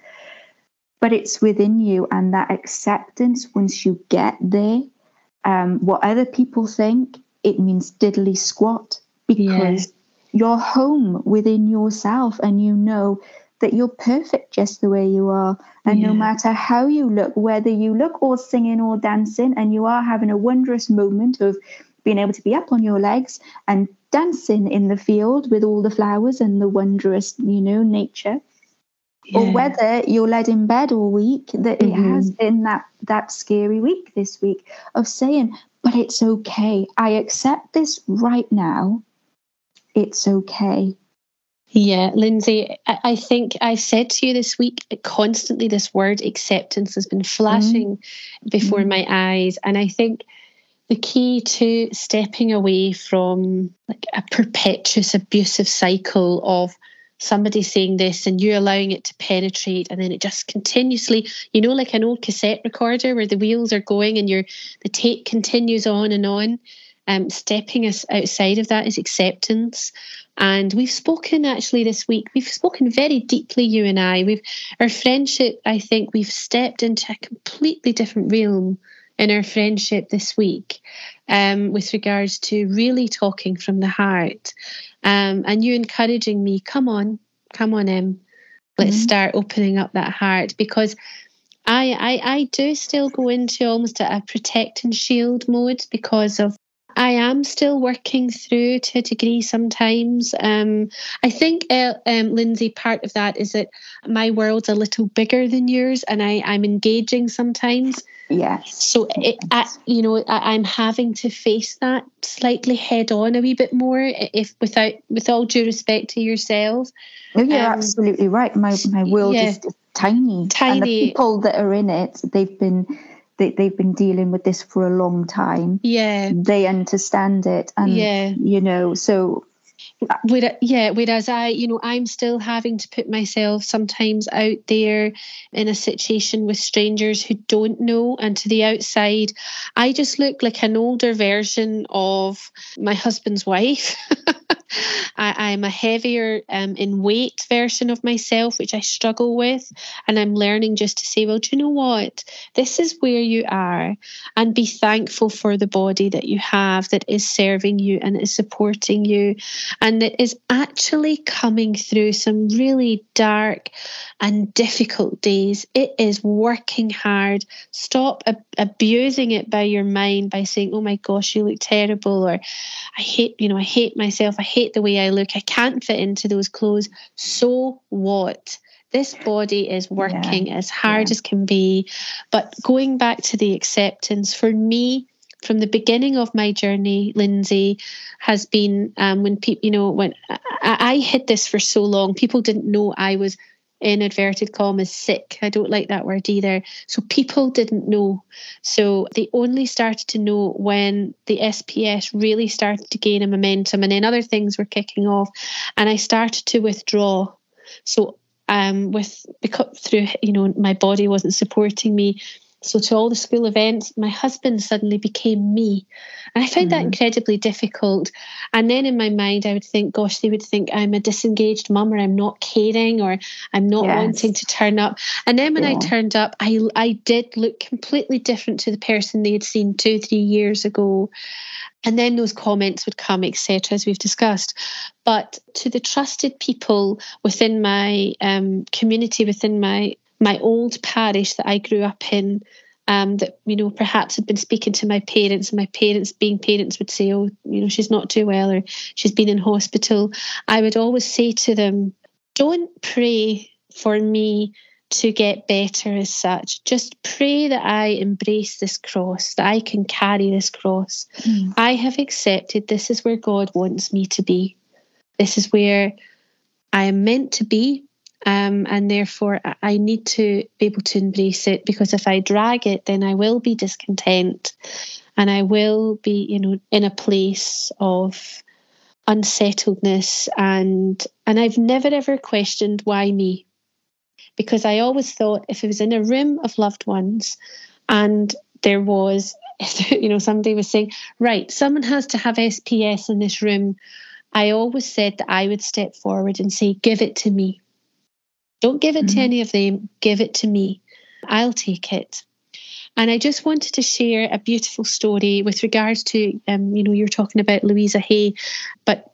but it's within you and that acceptance once you get there um, what other people think, it means diddly squat because you're home within yourself and you know that you're perfect just the way you are. And yeah. no matter how you look, whether you look or singing or dancing, and you are having a wondrous moment of being able to be up on your legs and dancing in the field with all the flowers and the wondrous, you know, nature yeah. or whether you're led in bed all week that mm-hmm. it has been that that scary week this week of saying but it's okay i accept this right now it's okay yeah, Lindsay, I think I've said to you this week constantly this word acceptance has been flashing mm-hmm. before mm-hmm. my eyes. And I think the key to stepping away from like a perpetuous abusive cycle of somebody saying this and you're allowing it to penetrate and then it just continuously you know like an old cassette recorder where the wheels are going and your the tape continues on and on um, stepping us outside of that is acceptance. And we've spoken actually this week we've spoken very deeply you and i. We've our friendship i think we've stepped into a completely different realm in our friendship this week um, with regards to really talking from the heart um, and you encouraging me, come on, come on, Em, let's mm-hmm. start opening up that heart because I, I, I do still go into almost a, a protect and shield mode because of I am still working through to a degree sometimes. Um, I think, uh, um, Lindsay, part of that is that my world's a little bigger than yours and I, I'm engaging sometimes. Yes. So, it, I, you know, I, I'm having to face that slightly head on a wee bit more, if without, with all due respect to yourself. Oh, you're um, absolutely right. My my world yeah, is tiny, tiny, and the people that are in it, they've been they, they've been dealing with this for a long time. Yeah. They understand it. And, yeah. you know, so. yeah, whereas I, you know, I'm still having to put myself sometimes out there in a situation with strangers who don't know, and to the outside, I just look like an older version of my husband's wife. *laughs* I, am a heavier um, in weight version of myself, which I struggle with. And I'm learning just to say, well, do you know what? This is where you are. And be thankful for the body that you have that is serving you and is supporting you and that is actually coming through some really dark and difficult days. It is working hard. Stop ab- abusing it by your mind by saying, oh my gosh, you look terrible, or I hate, you know, I hate myself. I hate the way I look. I can't fit into those clothes. So what? This body is working yeah. as hard yeah. as can be. But going back to the acceptance, for me, from the beginning of my journey, Lindsay, has been um, when people, you know, when I, I hid this for so long, people didn't know I was in inverted commas sick. I don't like that word either. So people didn't know. So they only started to know when the SPS really started to gain a momentum and then other things were kicking off. And I started to withdraw. So um with because through you know my body wasn't supporting me so to all the school events, my husband suddenly became me. And I found mm-hmm. that incredibly difficult. And then in my mind, I would think, gosh, they would think I'm a disengaged mum or I'm not caring or I'm not yes. wanting to turn up. And then when yeah. I turned up, I, I did look completely different to the person they had seen two, three years ago. And then those comments would come, etc., as we've discussed. But to the trusted people within my um, community, within my my old parish that I grew up in, um, that you know perhaps had been speaking to my parents, and my parents, being parents, would say, "Oh, you know, she's not too well, or she's been in hospital." I would always say to them, "Don't pray for me." To get better as such, just pray that I embrace this cross, that I can carry this cross. Mm. I have accepted this is where God wants me to be. This is where I am meant to be um, and therefore, I need to be able to embrace it because if I drag it, then I will be discontent. And I will be, you know, in a place of unsettledness. And and I've never ever questioned why me. Because I always thought if it was in a room of loved ones and there was *laughs* you know somebody was saying right someone has to have SPS in this room I always said that I would step forward and say give it to me don't give it mm-hmm. to any of them, give it to me. I'll take it. And I just wanted to share a beautiful story with regards to, um, you know, you're talking about Louisa Hay, but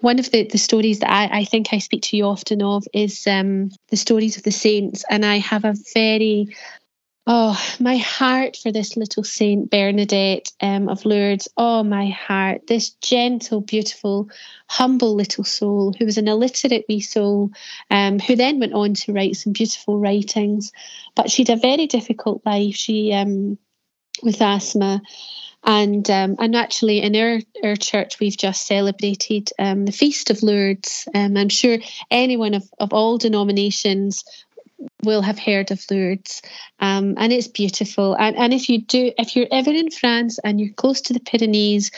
one of the, the stories that I, I think I speak to you often of is um, the stories of the saints. And I have a very Oh, my heart for this little Saint Bernadette um, of Lourdes. Oh, my heart. This gentle, beautiful, humble little soul who was an illiterate wee soul, um, who then went on to write some beautiful writings. But she'd a very difficult life. She, um, with asthma. And um, and actually, in our, our church, we've just celebrated um, the Feast of Lourdes. Um, I'm sure anyone of, of all denominations will have heard of Lourdes, um, and it's beautiful. And and if you do, if you're ever in France and you're close to the Pyrenees,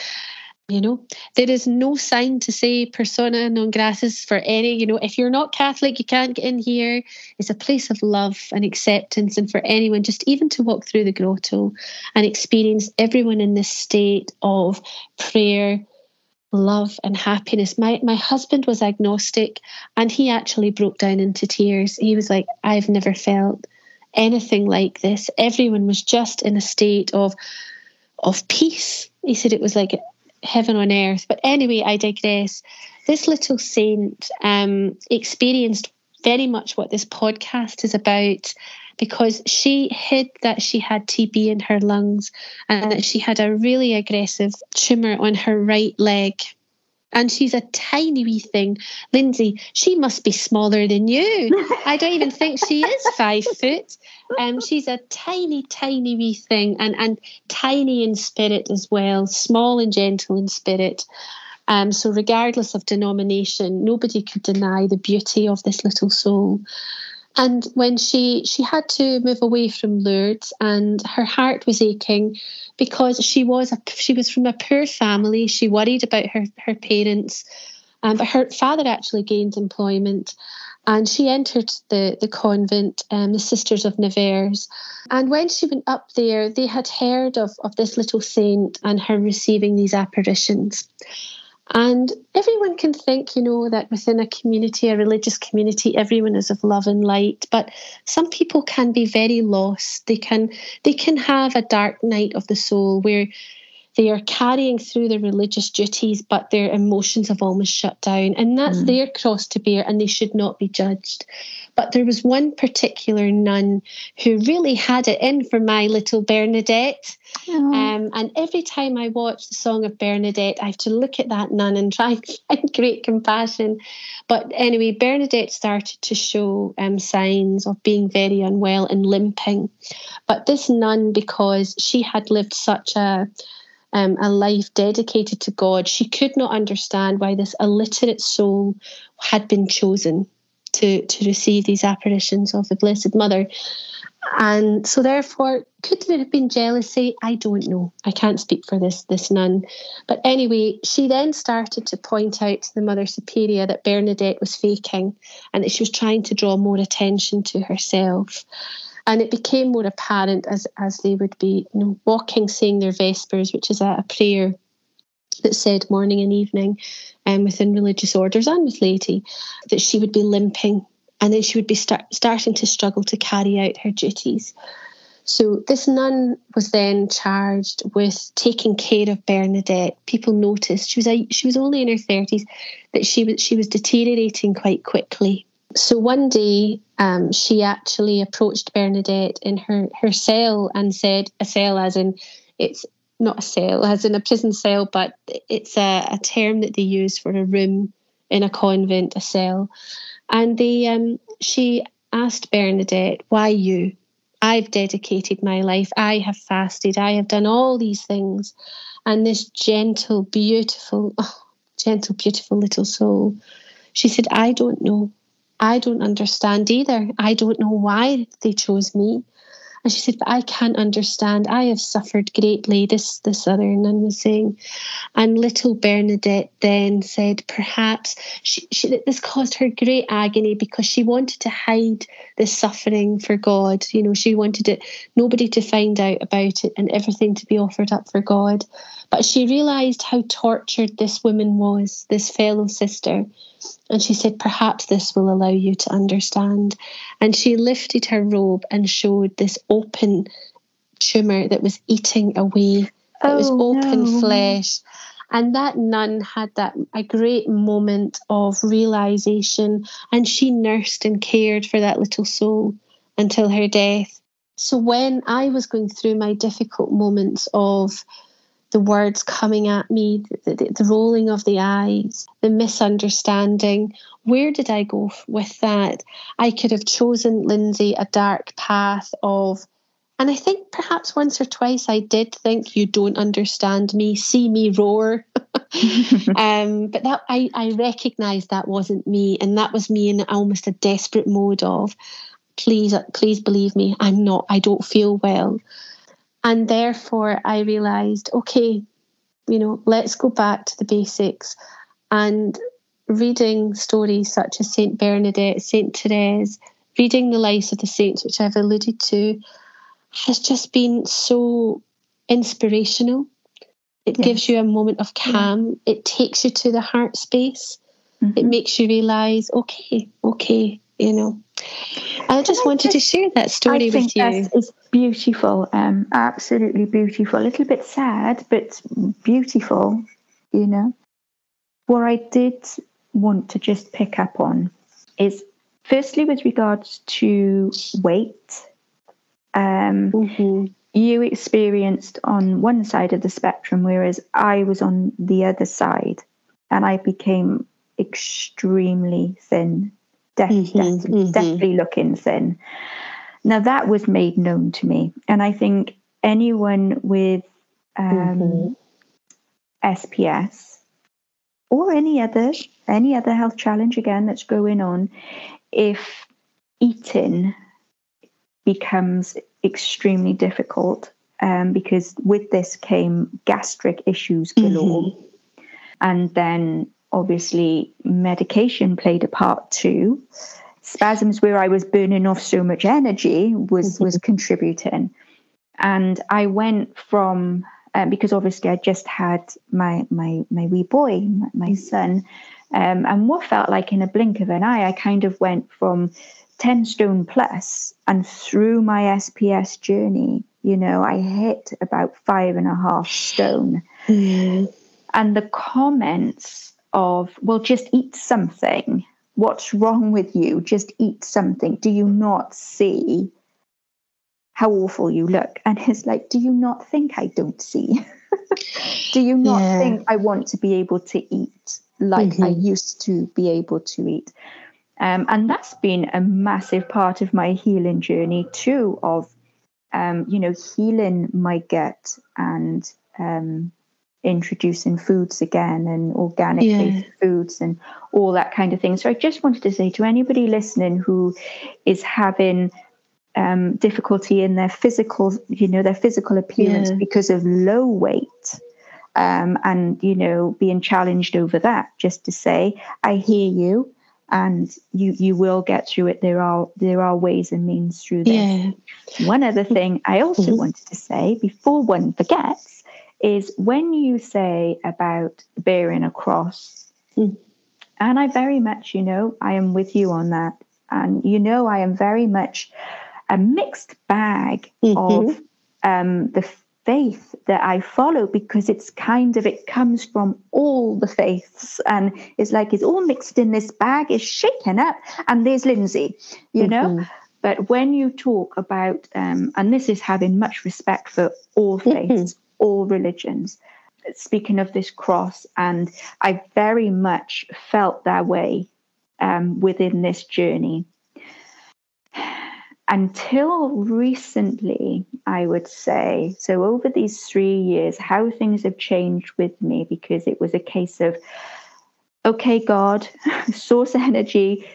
you know there is no sign to say persona non gratis for any. You know, if you're not Catholic, you can't get in here. It's a place of love and acceptance, and for anyone, just even to walk through the grotto and experience everyone in this state of prayer love and happiness. My my husband was agnostic and he actually broke down into tears. He was like, I've never felt anything like this. Everyone was just in a state of of peace. He said it was like heaven on earth. But anyway, I digress. This little saint um, experienced very much what this podcast is about because she hid that she had TB in her lungs and that she had a really aggressive tumour on her right leg. And she's a tiny wee thing. Lindsay, she must be smaller than you. I don't even think she is *laughs* five foot. Um, she's a tiny, tiny wee thing and, and tiny in spirit as well, small and gentle in spirit. Um, so, regardless of denomination, nobody could deny the beauty of this little soul. And when she she had to move away from Lourdes, and her heart was aching because she was a, she was from a poor family. She worried about her her parents, um, but her father actually gained employment, and she entered the the convent, um, the Sisters of Nevers. And when she went up there, they had heard of of this little saint and her receiving these apparitions. And everyone can think, you know, that within a community, a religious community, everyone is of love and light. But some people can be very lost. They can they can have a dark night of the soul where they are carrying through their religious duties, but their emotions have almost shut down. And that's mm. their cross to bear, and they should not be judged. But there was one particular nun who really had it in for my little Bernadette. Um, and every time I watch the Song of Bernadette, I have to look at that nun and try *laughs* and find great compassion. But anyway, Bernadette started to show um, signs of being very unwell and limping. But this nun, because she had lived such a um, a life dedicated to God, she could not understand why this illiterate soul had been chosen to, to receive these apparitions of the Blessed Mother. And so, therefore, could there have been jealousy? I don't know. I can't speak for this this nun. But anyway, she then started to point out to the Mother Superior that Bernadette was faking and that she was trying to draw more attention to herself. And it became more apparent as, as they would be you know, walking, saying their Vespers, which is a, a prayer that said morning and evening um, within religious orders and with laity, that she would be limping and then she would be start, starting to struggle to carry out her duties. So this nun was then charged with taking care of Bernadette. People noticed she was a, she was only in her thirties that she was she was deteriorating quite quickly. So one day, um, she actually approached Bernadette in her, her cell and said, a cell as in, it's not a cell, as in a prison cell, but it's a, a term that they use for a room in a convent, a cell. And they, um, she asked Bernadette, why you? I've dedicated my life. I have fasted. I have done all these things. And this gentle, beautiful, *laughs* oh, gentle, beautiful little soul, she said, I don't know. I don't understand either. I don't know why they chose me. And she said, But I can't understand. I have suffered greatly, this this other nun was saying. And little Bernadette then said, Perhaps she, she, this caused her great agony because she wanted to hide the suffering for God. You know, she wanted it nobody to find out about it and everything to be offered up for God. But she realized how tortured this woman was, this fellow sister. And she said, Perhaps this will allow you to understand. And she lifted her robe and showed this open tumour that was eating away. It oh, was open no. flesh. And that nun had that a great moment of realization, and she nursed and cared for that little soul until her death. So when I was going through my difficult moments of the words coming at me, the, the, the, rolling of the eyes, the misunderstanding. Where did I go with that? I could have chosen, Lindsay, a dark path of, and I think perhaps once or twice I did think, you don't understand me, see me roar. *laughs* um, but that I, I recognized that wasn't me, and that was me in almost a desperate mode of, please, please believe me, I'm not, I don't feel well. And therefore, I realized, okay, you know, let's go back to the basics. And reading stories such as Saint Bernadette, Saint Therese, reading the lives of the saints, which I've alluded to, has just been so inspirational. It yes. gives you a moment of calm. Yeah. It takes you to the heart space. Mm-hmm. It makes you realize, okay, okay, you know. I just wanted to share that story with you. It's beautiful, um, absolutely beautiful. A little bit sad, but beautiful, you know. What I did want to just pick up on is firstly with regards to weight um, mm-hmm. you experienced on one side of the spectrum, whereas I was on the other side, and I became extremely thin, def- mm-hmm. def- mm-hmm. definitely looking thin. Now that was made known to me, and I think anyone with um, SPS mm-hmm. or any other any other health challenge again that's going on, if eating becomes extremely difficult um, because with this came gastric issues galore. Mm-hmm. And then obviously medication played a part too. Spasms where I was burning off so much energy was mm-hmm. was contributing. And I went from um, because obviously I just had my my my wee boy, my, my son, um, and what felt like in a blink of an eye, I kind of went from 10 stone plus and through my SPS journey, you know, I hit about five and a half stone. Mm. And the comments of, well, just eat something. What's wrong with you? Just eat something. Do you not see how awful you look? And it's like, do you not think I don't see? *laughs* do you not yeah. think I want to be able to eat like mm-hmm. I used to be able to eat? Um, and that's been a massive part of my healing journey too, of um, you know, healing my gut and um, introducing foods again and organic yeah. foods and all that kind of thing. So I just wanted to say to anybody listening who is having um, difficulty in their physical, you know, their physical appearance yeah. because of low weight. Um, and you know being challenged over that just to say i hear you and you you will get through it there are there are ways and means through this yeah. one other thing i also mm-hmm. wanted to say before one forgets is when you say about bearing a cross mm. and i very much you know i am with you on that and you know i am very much a mixed bag mm-hmm. of um, the faith that I follow because it's kind of it comes from all the faiths and it's like it's all mixed in this bag, it's shaken up, and there's Lindsay, you mm-hmm. know. But when you talk about, um, and this is having much respect for all mm-hmm. faiths, mm-hmm. All religions, speaking of this cross, and I very much felt that way um, within this journey. *sighs* Until recently, I would say, so over these three years, how things have changed with me because it was a case of, okay, God, *laughs* source energy,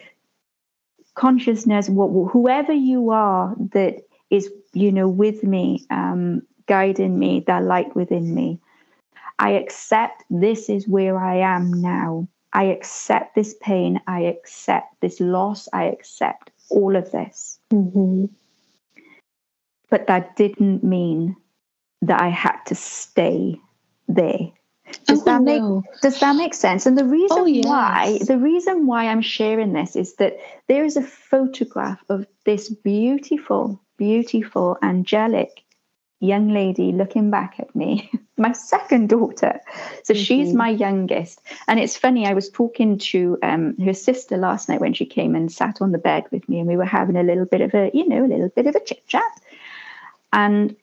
consciousness, whoever you are that is, you know, with me, um, guiding me, that light within me. I accept this is where I am now. I accept this pain. I accept this loss. I accept all of this. Mm-hmm. But that didn't mean that I had to stay there. Does oh, that make no. does that make sense? And the reason oh, yes. why the reason why I'm sharing this is that there is a photograph of this beautiful, beautiful, angelic young lady looking back at me, *laughs* my second daughter. So mm-hmm. she's my youngest. And it's funny, I was talking to um, her sister last night when she came and sat on the bed with me, and we were having a little bit of a, you know, a little bit of a chit chat. And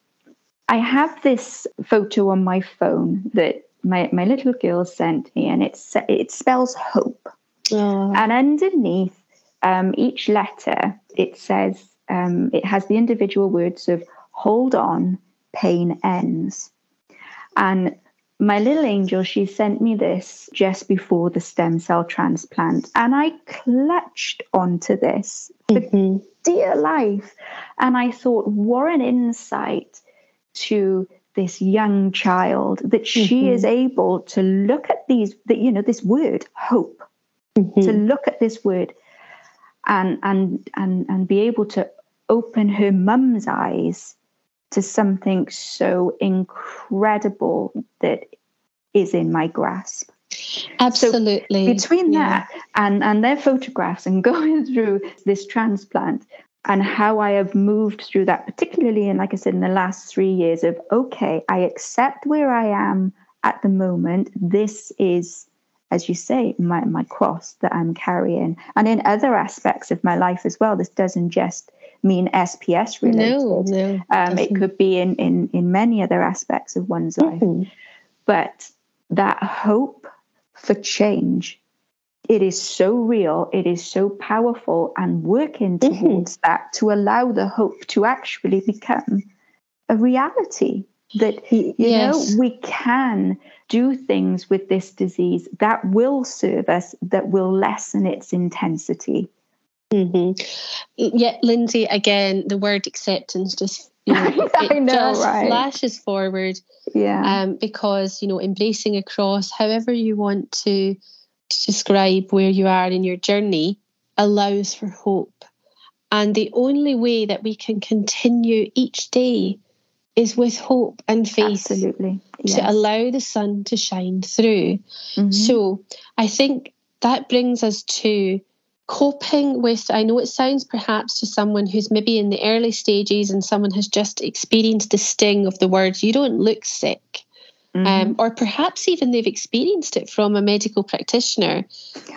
I have this photo on my phone that my, my little girl sent me, and it's, it spells hope. Oh. And underneath um, each letter, it says, um, it has the individual words of hold on, pain ends. And my little angel, she sent me this just before the stem cell transplant. And I clutched onto this for mm-hmm. dear life. And I thought, what an insight to this young child that she mm-hmm. is able to look at these, that you know, this word, hope, mm-hmm. to look at this word and and and and be able to open her mum's eyes to something so incredible that is in my grasp. Absolutely. So between yeah. that and, and their photographs and *laughs* going through this transplant and how I have moved through that, particularly in, like I said, in the last three years of, okay, I accept where I am at the moment. This is, as you say, my, my cross that I'm carrying. And in other aspects of my life as well, this doesn't just mean SPS related. No, no. Um, it could be in, in, in many other aspects of one's life. Mhm. But that hope for change, it is so real, it is so powerful, and working Mhm. towards that to allow the hope to actually become a reality. That you Yes. know we can do things with this disease that will serve us, that will lessen its intensity. Hmm Yeah, Lindsay, again, the word acceptance just you know, *laughs* I know, just right? flashes forward Yeah, um, because you know embracing a cross, however you want to, to describe where you are in your journey, allows for hope, and the only way that we can continue each day is with hope and faith absolutely. to allow the sun to shine through. Mhm. So I think that brings us to coping with. I know it sounds perhaps to someone who's maybe in the early stages and someone has just experienced the sting of the words, you don't look sick. Mhm. Um, or perhaps even they've experienced it from a medical practitioner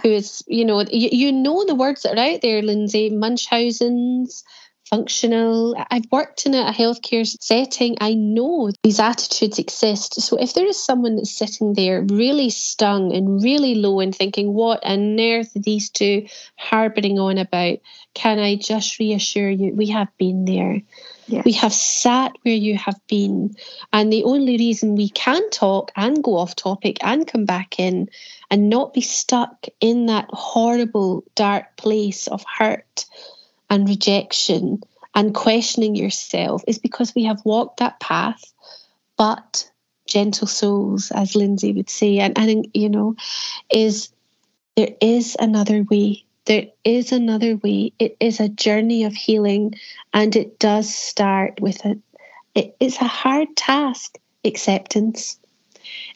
who is, you know, you, you know the words that are out there, Lindsay, Munchausen's, functional. I've worked in a healthcare setting. I know these attitudes exist. So if there is someone that's sitting there really stung and really low and thinking, what on earth are these two harboring on about? Can I just reassure you, we have been there. Yes. We have sat where you have been. And the only reason we can talk and go off topic and come back in and not be stuck in that horrible, dark place of hurt and rejection and questioning yourself is because we have walked that path. But gentle souls, as Lindsay would say, and, and you know, is there is another way. There is another way. It is a journey of healing, and it does start with a. It, it's a hard task, acceptance.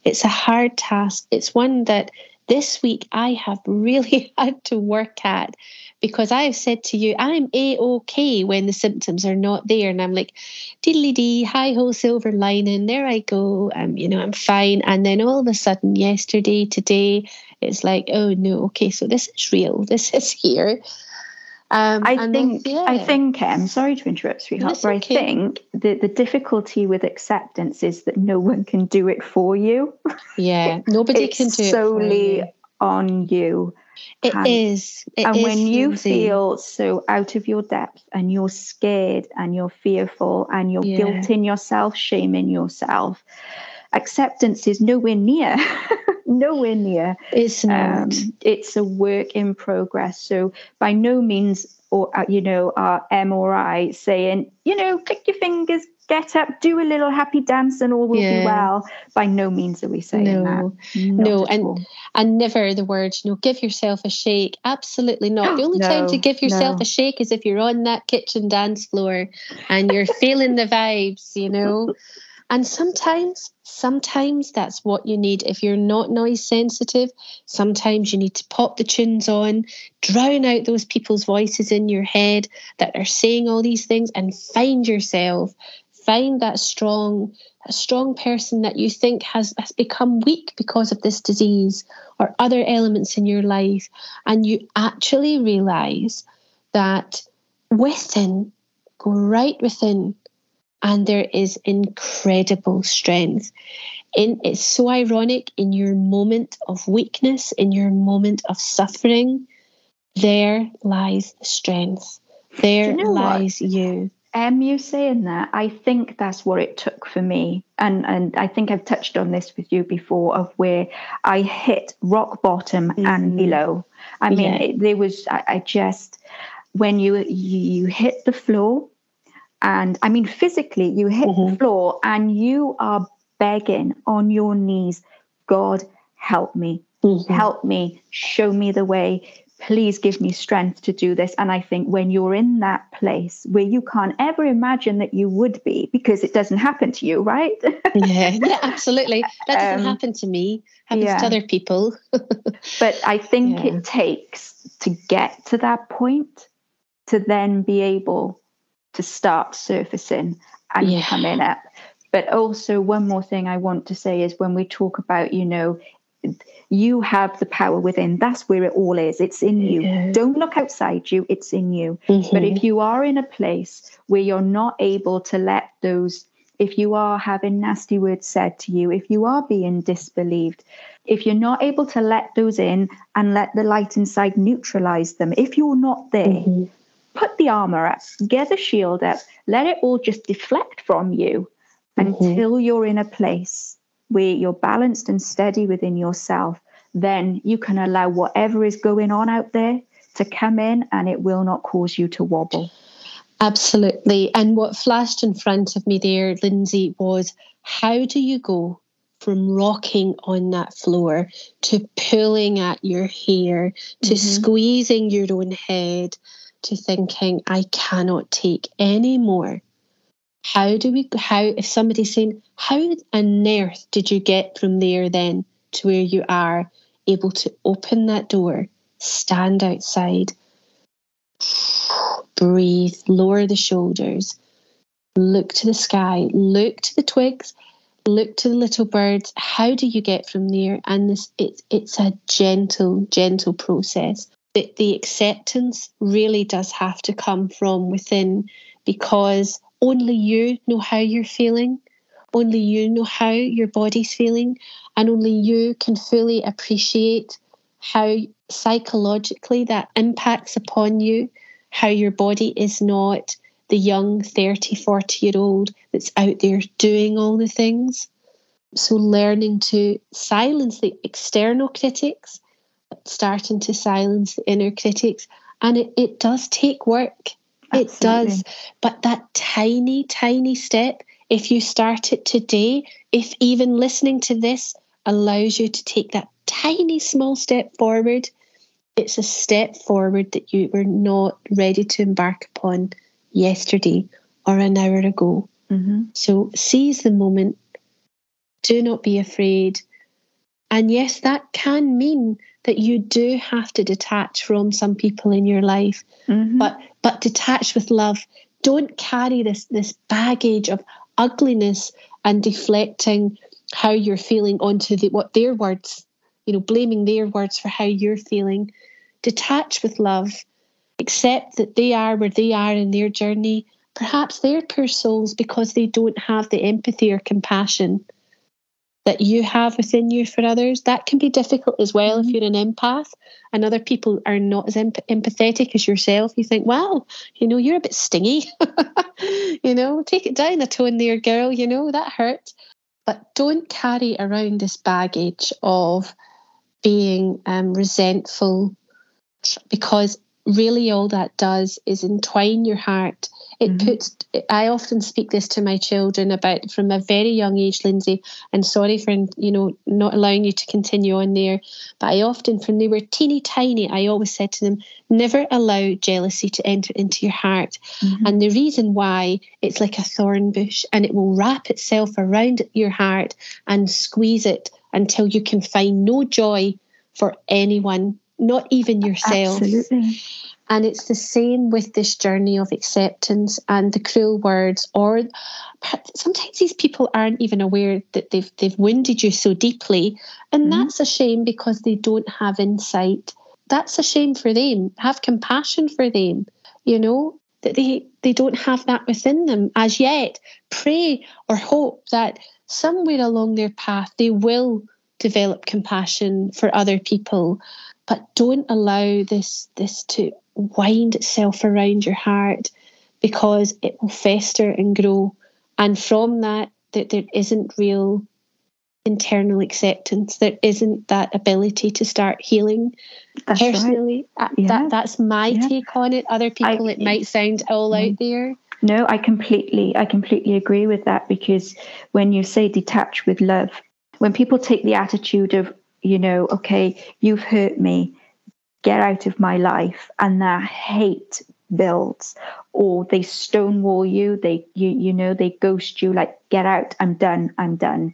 It's a hard task. It's one that this week I have really *laughs* had to work at because I have said to you, I'm a okay when the symptoms are not there, and I'm like, diddly dee, hi ho, silver lining, there I go. I'm, you know, I'm fine. And then all of a sudden, yesterday, today, it's like, oh no, okay, so this is real. *laughs* This is here. Um, I then- think I think I'm sorry to interrupt, sweetheart, That's but okay. I think the, the difficulty with acceptance is that no one can do it for you. yeah, nobody can do it solely on you. It and- is. It and is, when you feel so out of your depth and you're scared and you're fearful and you're Yeah. guilting yourself, shaming yourself, acceptance is nowhere near. *laughs* nowhere near. it's not. Um, it's a work in progress. So by no means, or uh, you know, are Em or I saying, you know, click your fingers, get up, do a little happy dance, and all will Yeah. be well. By no means are we saying No. that. No, Not at and- all. and never the words you know, give yourself a shake. Absolutely not. *gasps* The only time to give yourself no. a shake is if you're on that kitchen dance floor and you're feeling the vibes, you know. *laughs* And sometimes, sometimes that's what you need. If you're not noise sensitive, sometimes you need to pop the tunes on, drown out those people's voices in your head that are saying all these things, and find yourself. Find that strong, a strong person that you think has, has become weak because of this disease or other elements in your life, and you actually realize that within, go right within, and there is incredible strength. In it's so ironic in your moment of weakness, in your moment of suffering, there lies the strength. There you know what? lies you. Um, you saying that, I think that's what it took for me, and and I think I've touched on this with you before, of where I hit rock bottom and Mhm. below. I mean, Yeah. it, there was I, I just when you you hit the floor, and I mean physically, you hit the Mhm. floor, and you are begging on your knees, God help me, Mhm. help me, show me the way. Please give me strength to do this. And I think when you're in that place where you can't ever imagine that you would be, because it doesn't happen to you, right? yeah, *laughs* yeah, absolutely. That doesn't Um, happen to me. Happens yeah. to other people. *laughs* but I think Yeah. it takes to get to that point to then be able to start surfacing and Yeah. coming up. But also, one more thing I want to say is when we talk about, you know, you have the power within. That's where it all is. It's in you. Yeah. Don't look outside you, it's in you. Mm-hmm. But if you are in a place where you're not able to let those, if you are having nasty words said to you, if you are being disbelieved, if you're not able to let those in and let the light inside neutralize them, if you're not there, mm-hmm. Put the armor up, get the shield up, let it all just deflect from you mm-hmm. until you're in a place where you're balanced and steady within yourself, then you can allow whatever is going on out there to come in and it will not cause you to wobble. Absolutely. And what flashed in front of me there, Lindsay, was how do you go from rocking on that floor to pulling at your hair to mm-hmm. squeezing your own head to thinking, I cannot take any more? How do we, how, if somebody's saying, how on earth did you get from there then to where you are able to open that door, stand outside, *sighs* breathe, lower the shoulders, look to the sky, look to the twigs, look to the little birds. How do you get from there? And this it's it's a gentle, gentle process. The, the acceptance really does have to come from within because only you know how you're feeling. Only you know how your body's feeling, and only you can fully appreciate how psychologically that impacts upon you, how your body is not the young 30, 40 year old that's out there doing all the things. So, learning to silence the external critics, starting to silence the inner critics. And it, it does take work. Absolutely. It does. But that tiny, tiny step, if you start it today, if even listening to this allows you to take that tiny, small step forward, it's a step forward that you were not ready to embark upon yesterday or an hour ago. Mm-hmm. So seize the moment. Do not be afraid. And yes, that can mean that you do have to detach from some people in your life, mm-hmm. but but detach with love. Don't carry this this baggage of ugliness and deflecting how you're feeling onto the, what their words, you know, blaming their words for how you're feeling. Detach with love. Accept that they are where they are in their journey. Perhaps they're poor souls because they don't have the empathy or compassion that you have within you for others. That can be difficult as well mm-hmm. if you're an empath and other people are not as emp- empathetic as yourself. You think, wow, you know, you're a bit stingy. *laughs* you know, take it down a tone there, girl. You know, that hurt. But don't carry around this baggage of being um, resentful because really all that does is entwine your heart. It mm-hmm. puts, I often speak this to my children about from a very young age, Lindsay, and sorry for, you know, not allowing you to continue on there. But I often, from they were teeny tiny, I always said to them, never allow jealousy to enter into your heart. Mm-hmm. And the reason why it's like a thorn bush and it will wrap itself around your heart and squeeze it until you can find no joy for anyone not even yourself. Absolutely. And it's the same with this journey of acceptance and the cruel words, or sometimes these people aren't even aware that they've they've wounded you so deeply, and mm-hmm. that's a shame because they don't have insight. That's a shame for them. Have compassion for them. You know that they they don't have that within them as yet. Pray or hope that somewhere along their path they will develop compassion for other people but don't allow this this to wind itself around your heart because it will fester and grow and from that that there isn't real internal acceptance there isn't that ability to start healing that's personally uh, right. yeah. that that's my yeah. take on it other people I, it might sound all out mm. there no i completely i completely agree with that because when you say detach with love when people take the attitude of you know, okay, you've hurt me, get out of my life, and that hate builds, or they stonewall you, they you you know, they ghost you, like get out, I'm done, I'm done.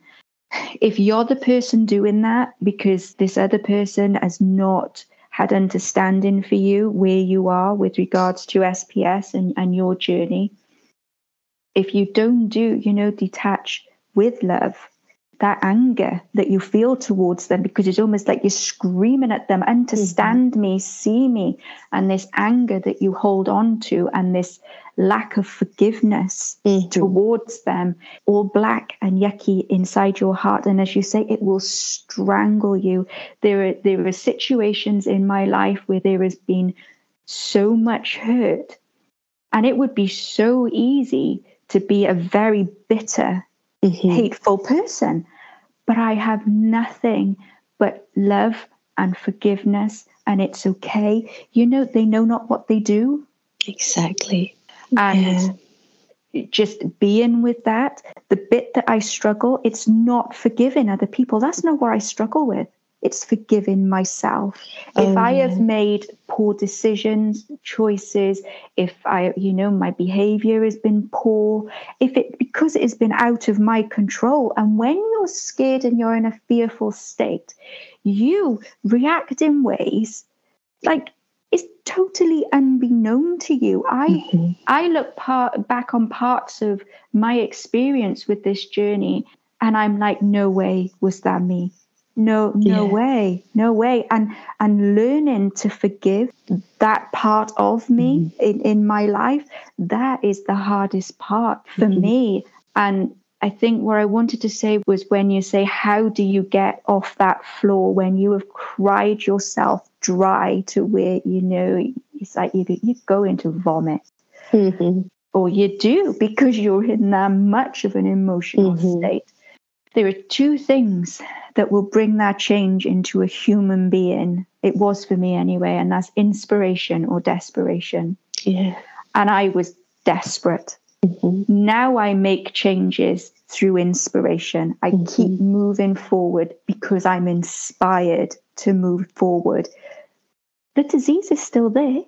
If you're the person doing that because this other person has not had understanding for you where you are with regards to SPS and, and your journey, if you don't do, you know, detach with love, that anger that you feel towards them because it's almost like you're screaming at them understand mm-hmm. me see me and this anger that you hold on to and this lack of forgiveness mm-hmm. towards them all black and yucky inside your heart and as you say it will strangle you there are there are situations in my life where there has been so much hurt and it would be so easy to be a very bitter mm-hmm. hateful person. But I have nothing but love and forgiveness, and it's okay. You know, they know not what they do. Exactly. And yeah. just being with that, the bit that I struggle, it's not forgiving other people. That's not what I struggle with it's forgiving myself. Oh, if i have made poor decisions choices if i you know my behavior has been poor if it because it has been out of my control and when you're scared and you're in a fearful state you react in ways like it's totally unbeknown to you. I mm-hmm. i look part, back on parts of my experience with this journey and i'm like no way was that me no no yeah. way no way and and learning to forgive that part of me mm-hmm. in, in my life that is the hardest part for mm-hmm. me and i think what i wanted to say was when you say how do you get off that floor when you have cried yourself dry to where you know it's like you, you go into vomit mm-hmm. or you do because you're in that much of an emotional mm-hmm. state there are two things that will bring that change into a human being. It was for me anyway, and that's inspiration or desperation. Yeah. And I was desperate. Mm-hmm. Now I make changes through inspiration. I mm-hmm. keep moving forward because I'm inspired to move forward. The disease is still there.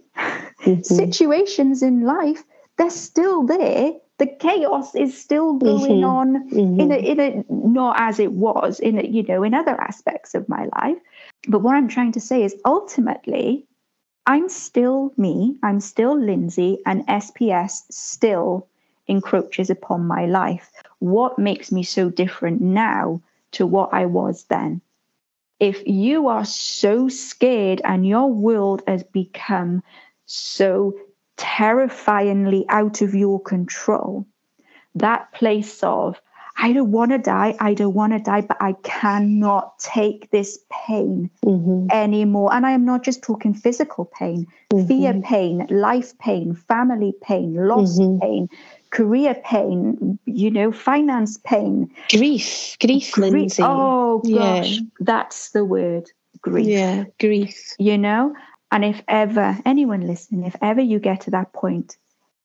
Mm-hmm. Situations in life, they're still there the chaos is still going mm-hmm. on mm-hmm. in a in a not as it was in a, you know in other aspects of my life but what i'm trying to say is ultimately i'm still me i'm still lindsay and sps still encroaches upon my life what makes me so different now to what i was then if you are so scared and your world has become so terrifyingly out of your control, that place of, I don't want to die, I don't want to die, but I cannot take this pain mm-hmm. anymore. And I am not just talking physical pain, mm-hmm. fear pain, life pain, family pain, loss mm-hmm. pain, career pain, you know, finance pain. Grief, grief, grief. Lindsay. Oh gosh, yeah. that's the word. Grief. Yeah, grief. You know? And if ever anyone listening, if ever you get to that point,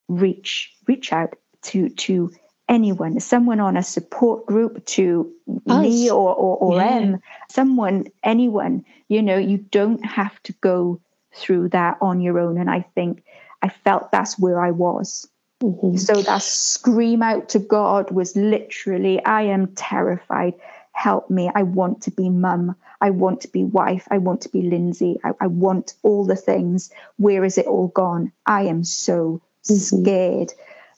reach reach out to to anyone, someone on a support group, to Us. me or or, or yeah. Em, someone, anyone. You know, you don't have to go through that on your own. And I think I felt that's where I was. Mm-hmm. So that scream out to God was literally, I am terrified help me. I want to be mum. I want to be wife. I want to be Lindsay. I, I want all the things. Where is it all gone? I am so mm-hmm. scared.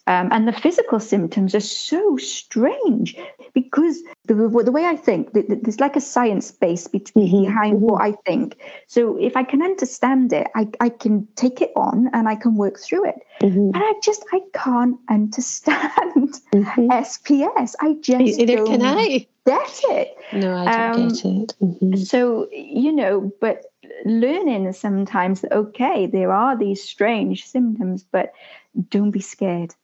Um, and the physical symptoms are so strange because the, the way I think, there's like a science base mm-hmm. behind mm-hmm. what I think. So if I can understand it, I, I can take it on and I can work through it. Mm-hmm. But I just, I can't understand SPS. Mm-hmm. *laughs* I just Either can I. get it. No, I don't um, get it. Mm-hmm. So, you know, but learning sometimes that, okay, there are these strange symptoms, but don't be scared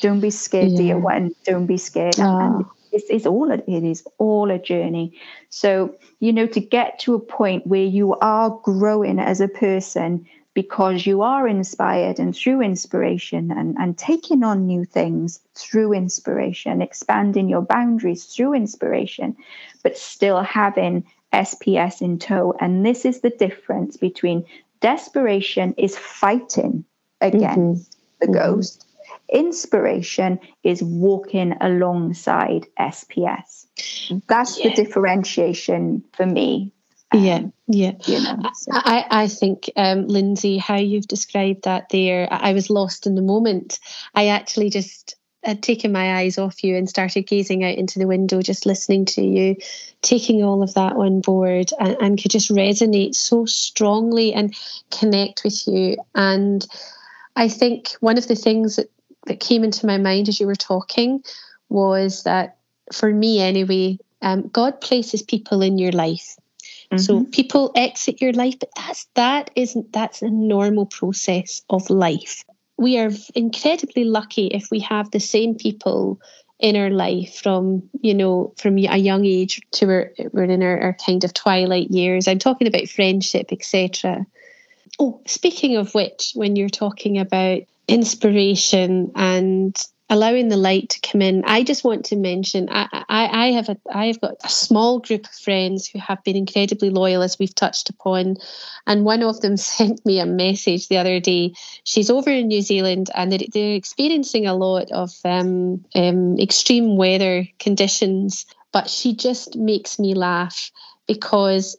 don't be scared, yeah. dear one. Don't be scared. Oh. And, ah. it's, it's all it is all a journey. So you know to get to a point where you are growing as a person because you are inspired and through inspiration and, and taking on new things through inspiration, expanding your boundaries through inspiration, but still having SPS in tow. And this is the difference between desperation is fighting against mm-hmm. the mm-hmm. ghost Inspiration is walking alongside SPS. That's yeah. the differentiation for me. Um, yeah, yeah. You know, so. I, I think, um, Lindsay, how you've described that there, I was lost in the moment. I actually just I'd taken my eyes off you and started gazing out into the window, just listening to you, taking all of that on board, and, and could just resonate so strongly and connect with you. And I think one of the things that, that came into my mind as you were talking was that for me anyway, um, God places people in your life. Mm-hmm. So people exit your life, but that's that isn't that's a normal process of life we are incredibly lucky if we have the same people in our life from you know from a young age to we're, we're in our, our kind of twilight years i'm talking about friendship etc oh speaking of which when you're talking about inspiration and allowing the light to come in. I just want to mention I, I, I have a I have got a small group of friends who have been incredibly loyal as we've touched upon. And one of them *laughs* sent me a message the other day. She's over in New Zealand and they're, they're experiencing a lot of um, um, extreme weather conditions. But she just makes me laugh because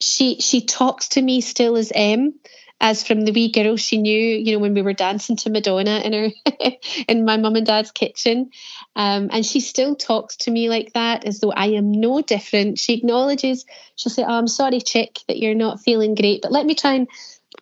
she she talks to me still as Em as from the wee girl she knew, you know, when we were dancing to Madonna in her *laughs* in my mum and dad's kitchen. Um, and she still talks to me like that, as though I am no different. She acknowledges, she'll say, Oh, I'm sorry, chick, that you're not feeling great, but let me try and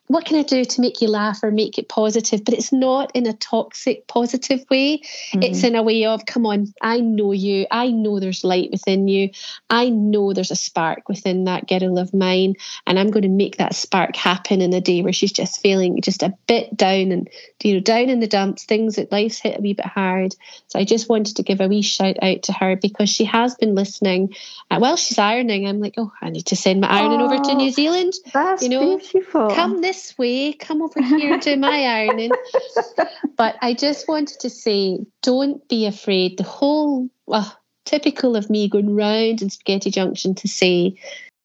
what can I do to make you laugh or make it positive? But it's not in a toxic, positive way. Mm-hmm. It's in a way of, come on, I know you. I know there's light within you. I know there's a spark within that girl of mine. And I'm going to make that spark happen in a day where she's just feeling just a bit down and, you know, down in the dumps, things that life's hit a wee bit hard. So I just wanted to give a wee shout out to her because she has been listening. Uh, while she's ironing, I'm like, oh, I need to send my ironing oh, over to New Zealand. That's you know, beautiful. Come this this way, come over here do my *laughs* ironing. but I just wanted to say, don't be afraid. The whole, well, typical of me going round in Spaghetti Junction to say,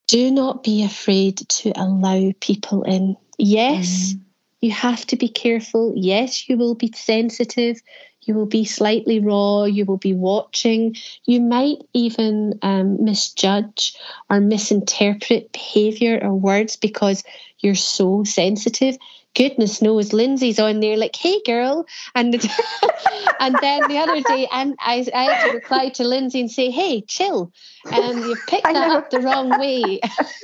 do not be afraid to allow people in. Yes, mm. you have to be careful. Yes, you will be sensitive. You will be slightly raw. You will be watching. You might even um, misjudge or misinterpret behavior or words because you're so sensitive goodness knows Lindsay's on there like, hey girl. And *laughs* and then the other day and I, I had to reply to Lindsay and say, hey, chill. And you picked that up the wrong way.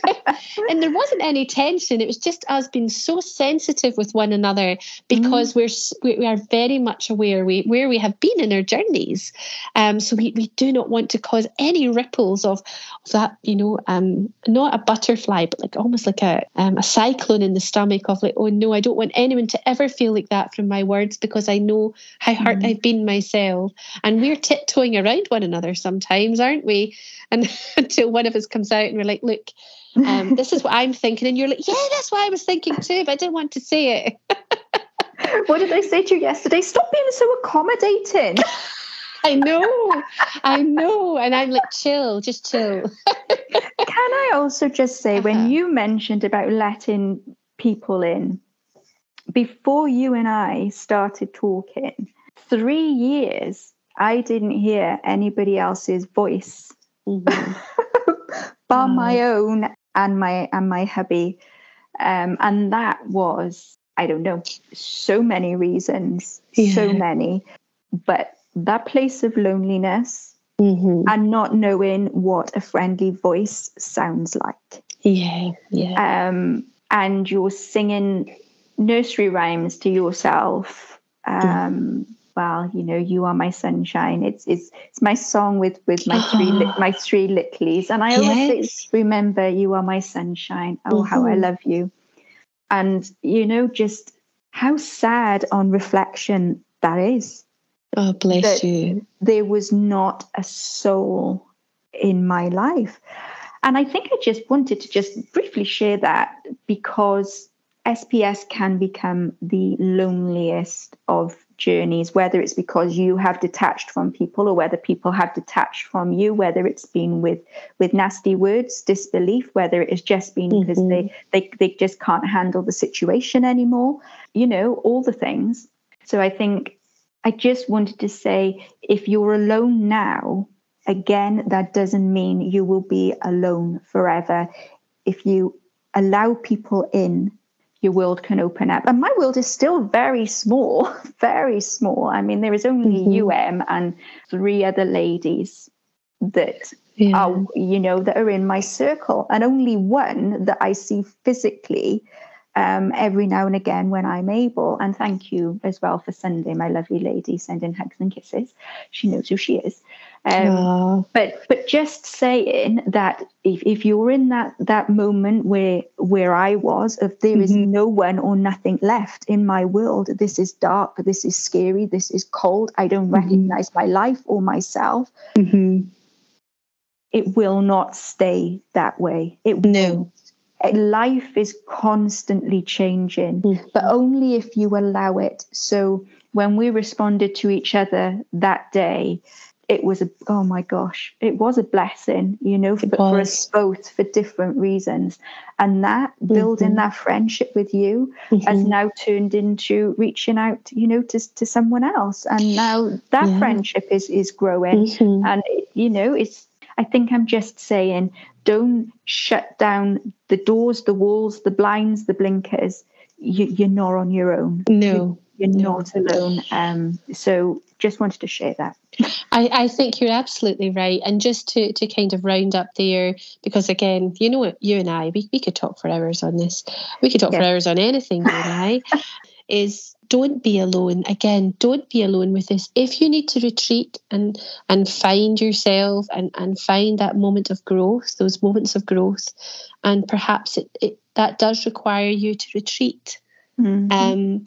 *laughs* and there wasn't any tension. It was just us being so sensitive with one another because mm. we're we are very much aware we, where we have been in our journeys. Um, so we, we do not want to cause any ripples of, of that, you know, um, not a butterfly, but like almost like a um, a cyclone in the stomach of like, oh no, I don't want anyone to ever feel like that from my words because I know how hurt mm. I've been myself. And we're tiptoeing around one another sometimes, aren't we? And *laughs* until one of us comes out and we're like, look, um, *laughs* this is what I'm thinking. And you're like, yeah, that's what I was thinking too, but I didn't want to say it. *laughs* what did I say to you yesterday? Stop being so accommodating. I know, I know. And I'm like, chill, just chill. Can I also just say, uh-huh. when you mentioned about letting people in, before you and I started talking, three years, I didn't hear anybody else's voice mm-hmm. *laughs* bar my own and my and my hubby. Um, and that was, I don't know, so many reasons, yeah. so many. But that place of loneliness mm-hmm. and not knowing what a friendly voice sounds like. Yeah, yeah. Um, and you're singing nursery rhymes to yourself. Um, well, you know, you are my sunshine. It's it's it's my song with with my three li- *gasps* my three littlies, and I always remember you are my sunshine. Oh, mm-hmm. how I mm-hmm. love you, and you know, just how sad on reflection that is. Oh, bless that you. There was not a soul in my life. And I think I just wanted to just briefly share that because SPS can become the loneliest of journeys, whether it's because you have detached from people or whether people have detached from you, whether it's been with with nasty words, disbelief, whether it has just been mm-hmm. because they, they they just can't handle the situation anymore, you know, all the things. So I think I just wanted to say if you're alone now, again, that doesn't mean you will be alone forever. If you allow people in your world can open up. And my world is still very small, *laughs* very small. I mean, there is only mm-hmm. UM and three other ladies that yeah. are, you know, that are in my circle, and only one that I see physically um, every now and again when I'm able. And thank you as well for Sunday, my lovely lady, sending hugs and kisses. She knows who she is. Um, but but just saying that if, if you're in that that moment where where I was, if there mm-hmm. is no one or nothing left in my world, this is dark, this is scary, this is cold. I don't mm-hmm. recognize my life or myself. Mm-hmm. It will not stay that way. It no life is constantly changing, mm-hmm. but only if you allow it. So when we responded to each other that day, it was a oh my gosh, it was a blessing, you know, for, for us both for different reasons. And that building mm-hmm. that friendship with you mm-hmm. has now turned into reaching out, you know, to, to someone else. And now that yeah. friendship is is growing. Mm-hmm. And it, you know, it's I think I'm just saying don't shut down the doors, the walls, the blinds, the blinkers. You, are not on your own. No, you're, not alone. Um, so just wanted to share that. I, I think you're absolutely right. And just to, to kind of round up there, because again, you know what, you and I, we, we could talk for hours on this. We could talk yeah. for hours on anything, you and I, *laughs* is don't be alone. Again, don't be alone with this. If you need to retreat and and find yourself and, and find that moment of growth, those moments of growth, and perhaps it, it that does require you to retreat. Mm-hmm. Um,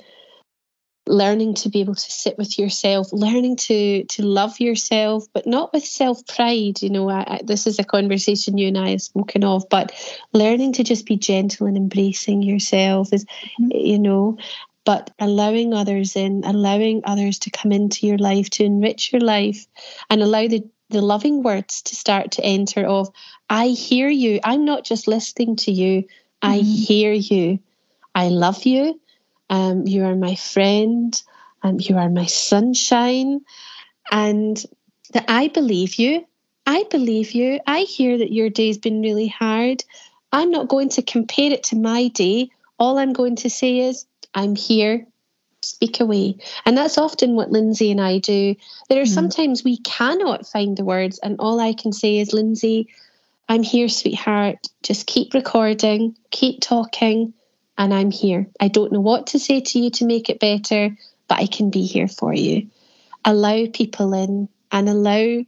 learning to be able to sit with yourself learning to to love yourself but not with self pride you know I, I, this is a conversation you and i have spoken of but learning to just be gentle and embracing yourself is mm-hmm. you know but allowing others in allowing others to come into your life to enrich your life and allow the the loving words to start to enter of i hear you i'm not just listening to you i mm-hmm. hear you i love you um, you are my friend. Um, you are my sunshine. And that I believe you. I believe you. I hear that your day's been really hard. I'm not going to compare it to my day. All I'm going to say is, I'm here. Speak away. And that's often what Lindsay and I do. There are mm. sometimes we cannot find the words, and all I can say is, Lindsay, I'm here, sweetheart. Just keep recording, keep talking and I'm here. I don't know what to say to you to make it better, but I can be here for you. Allow people in and allow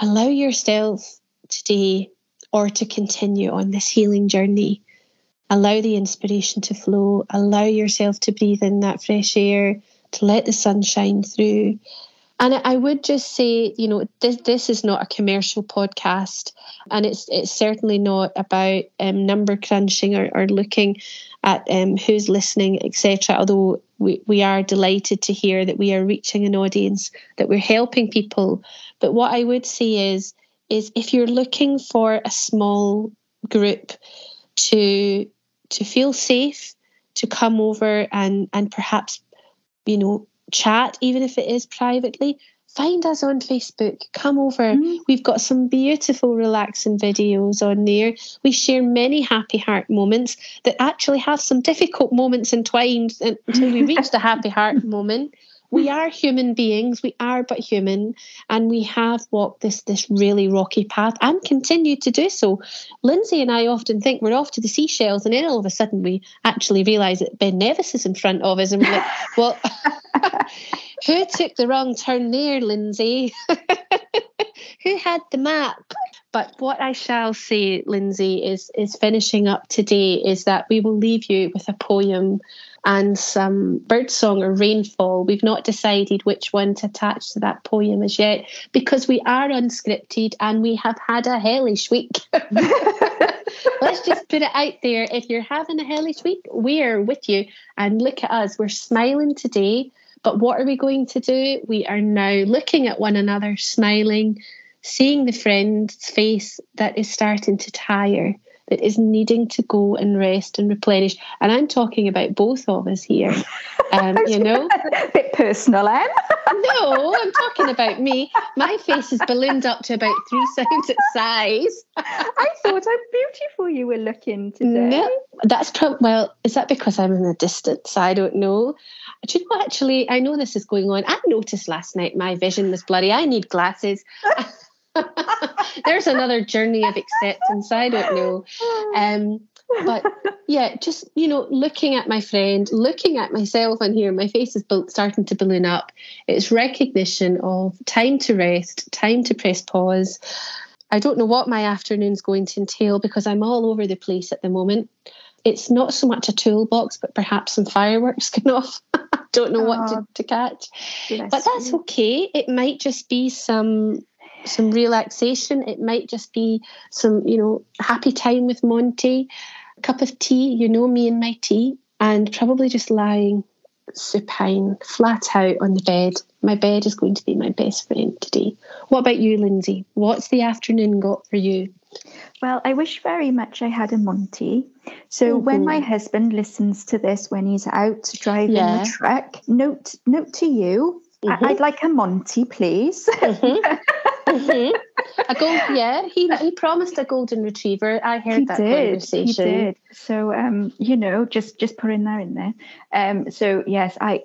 allow yourself today or to continue on this healing journey. Allow the inspiration to flow, allow yourself to breathe in that fresh air, to let the sun shine through. And I would just say, you know, this this is not a commercial podcast, and it's it's certainly not about um, number crunching or, or looking at um, who's listening, etc. Although we, we are delighted to hear that we are reaching an audience, that we're helping people. But what I would say is, is if you're looking for a small group to to feel safe, to come over and and perhaps, you know, chat, even if it is privately, find us on Facebook. Come over. Mm. We've got some beautiful, relaxing videos on there. We share many happy heart moments that actually have some difficult moments entwined until we reach the happy heart *laughs* moment. We are human beings, we are but human, and we have walked this this really rocky path and continue to do so. Lindsay and I often think we're off to the Seychelles, and then all of a sudden we actually realise that Ben Nevis is in front of us, and we're like, *laughs* well, *laughs* who took the wrong turn there, Lindsay? *laughs* who had the map? But what I shall say, Lindsay, is is finishing up today is that we will leave you with a poem and some birdsong or rainfall. We've not decided which one to attach to that poem as yet because we are unscripted and we have had a hellish week. *laughs* Let's just put it out there. If you're having a hellish week, we're with you. And look at us, we're smiling today. But what are we going to do? We are now looking at one another, smiling, seeing the friend's face that is starting to tire that is needing to go and rest and replenish. And I'm talking about both of us here. *laughs* Um, you know, a bit personal, Em. no, I'm talking about me. My face is ballooned up to about three times its size. I thought how beautiful you were looking today. No, that's probably well. Is that because I'm in the distance? I don't know. Do you know actually? I know this is going on. I noticed last night my vision was blurry. I need glasses. *laughs* There's another journey of acceptance. I don't know. Um, but yeah, just you know, looking at my friend, looking at myself on here, my face is starting to balloon up. It's recognition of time to rest, time to press pause. I don't know what my afternoon's going to entail because I'm all over the place at the moment. It's not so much a toolbox, but perhaps some fireworks *laughs* going off. I don't know oh, what to, to catch. But that's okay. It might just be some some relaxation. It might just be some, you know, happy time with Monty, a cup of tea, you know me and my tea, and probably just lying supine, flat out on the bed. My bed is going to be my best friend today. What about you, Lindsay? What's the afternoon got for you? Well, I wish very much I had a Monty. So mm-hmm. when my husband listens to this when he's out driving yeah. the truck, note note to you, mm-hmm. I- would like a Monty, please. Mm-hmm. *laughs* mm-hmm. A gold, *laughs* yeah. He he promised a golden retriever. I heard he that did, conversation. He did. So um, you know, just just putting that in there. Um, so yes, I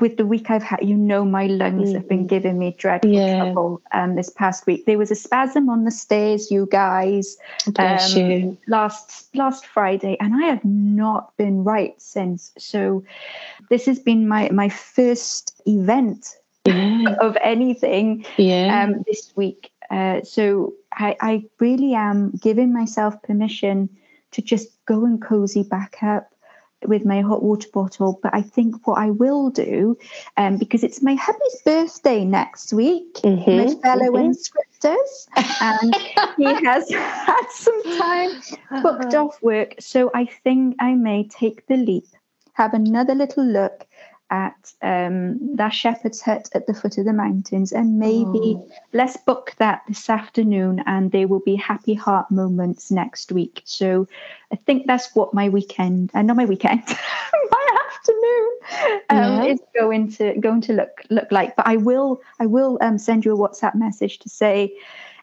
with the week I've had, you know, my lungs have been mm-hmm. giving me dreadful yeah. trouble. Um, this past week there was a spasm on the stairs, you guys. Bless um, you. Last last Friday, and I have not been right since. So this has been my my first event yeah. *laughs* of anything yeah. um, this week. Uh, so I, I really am giving myself permission to just go and cozy back up with my hot water bottle. But I think what I will do, um, because it's my hubby's birthday next week, mm-hmm, my fellow mm-hmm. inscriptors, and he *laughs* has had some time booked uh-huh. off work. So I think I may take the leap, have another little look at um, that shepherd's hut at the foot of the mountains, and maybe oh. let's book that this afternoon, and there will be happy heart moments next week. So I think that's what my weekend, and uh, not my weekend, *laughs* my afternoon um, yeah. is going to going to look look like. But I will I will um, send you a WhatsApp message to say.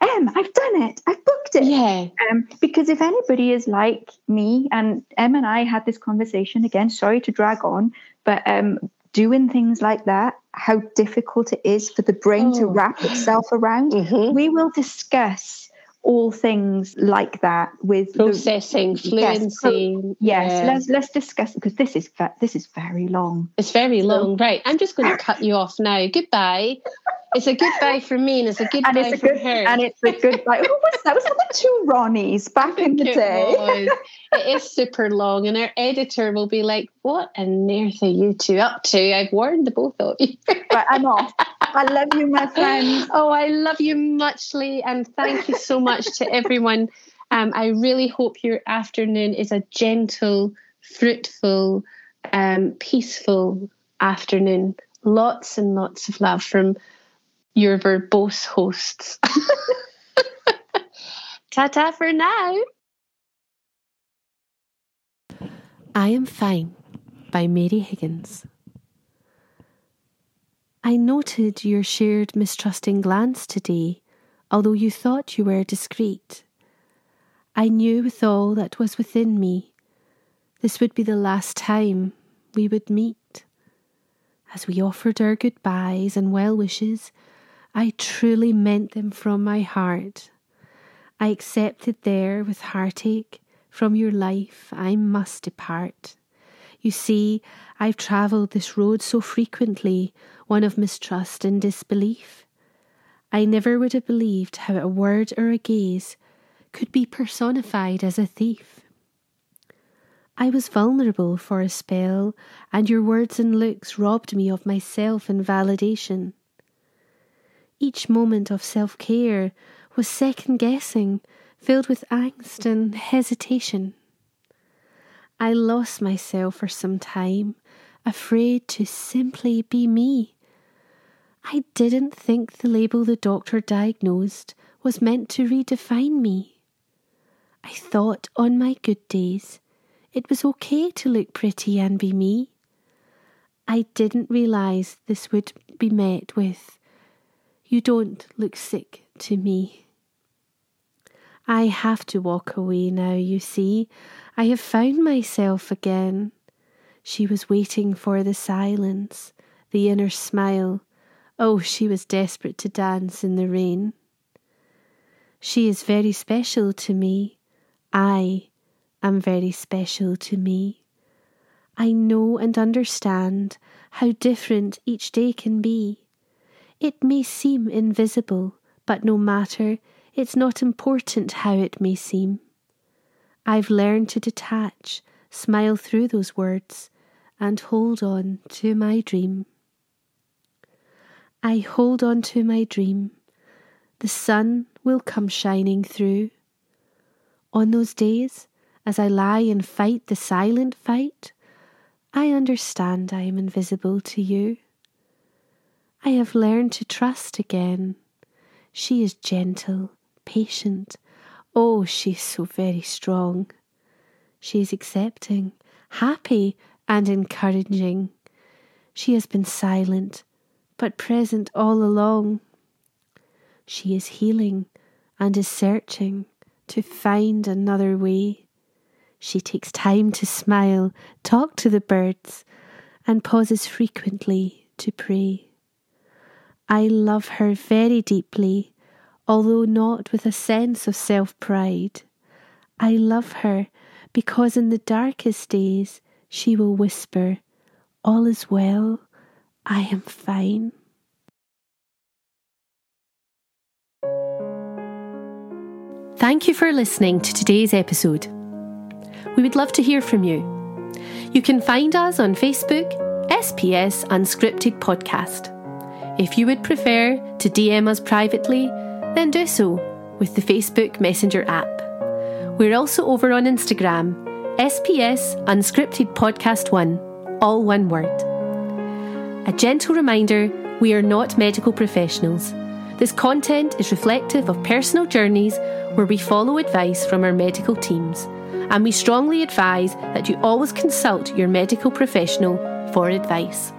Em, I've done it. I've booked it. Yeah. Um, because if anybody is like me, and Em and I had this conversation again, sorry to drag on, but um, doing things like that, how difficult it is for the brain oh. to wrap itself around, mm-hmm. we will discuss all things like that with processing the, fluency. Yes, yes yeah. let's let's discuss because this is this is very long. It's very so, long, right? I'm just going to cut you off now. Goodbye. It's a goodbye for me, and it's a goodbye and it's a good, her. And it's a goodbye. Who was that? Was that the two Ronnies back in the it day? *laughs* It is super long, and our editor will be like, "What on earth are you two up to?" I've warned the both of you. right, I'm off. *laughs* I love you, my friend. Oh, I love you muchly, and thank you so much to everyone. Um, I really hope your afternoon is a gentle, fruitful, um, peaceful afternoon. Lots and lots of love from your verbose hosts. *laughs* Ta ta for now. I Am Fine by Mary Higgins. I noted your shared mistrusting glance today, although you thought you were discreet. I knew with all that was within me, this would be the last time we would meet. As we offered our goodbyes and well wishes, I truly meant them from my heart. I accepted there with heartache from your life I must depart. You see, I've travelled this road so frequently, one of mistrust and disbelief. I never would have believed how a word or a gaze could be personified as a thief. I was vulnerable for a spell, and your words and looks robbed me of myself and validation. Each moment of self care was second guessing, filled with angst and hesitation. I lost myself for some time, afraid to simply be me. I didn't think the label the doctor diagnosed was meant to redefine me. I thought on my good days it was okay to look pretty and be me. I didn't realise this would be met with, You don't look sick to me. I have to walk away now, you see. I have found myself again. She was waiting for the silence, the inner smile. Oh, she was desperate to dance in the rain. She is very special to me. I am very special to me. I know and understand how different each day can be. It may seem invisible, but no matter, it's not important how it may seem. I've learned to detach, smile through those words, and hold on to my dream. I hold on to my dream. The sun will come shining through. On those days, as I lie and fight the silent fight, I understand I am invisible to you. I have learned to trust again. She is gentle, patient. Oh, she is so very strong. She is accepting, happy, and encouraging. She has been silent, but present all along. She is healing and is searching to find another way. She takes time to smile, talk to the birds, and pauses frequently to pray. I love her very deeply, although not with a sense of self pride. I love her because in the darkest days she will whisper, All is well, I am fine. Thank you for listening to today's episode. We would love to hear from you. You can find us on Facebook, SPS Unscripted Podcast. If you would prefer to DM us privately, then do so with the Facebook Messenger app. We're also over on Instagram, SPS Unscripted Podcast 1, all one word. A gentle reminder we are not medical professionals. This content is reflective of personal journeys where we follow advice from our medical teams and we strongly advise that you always consult your medical professional for advice.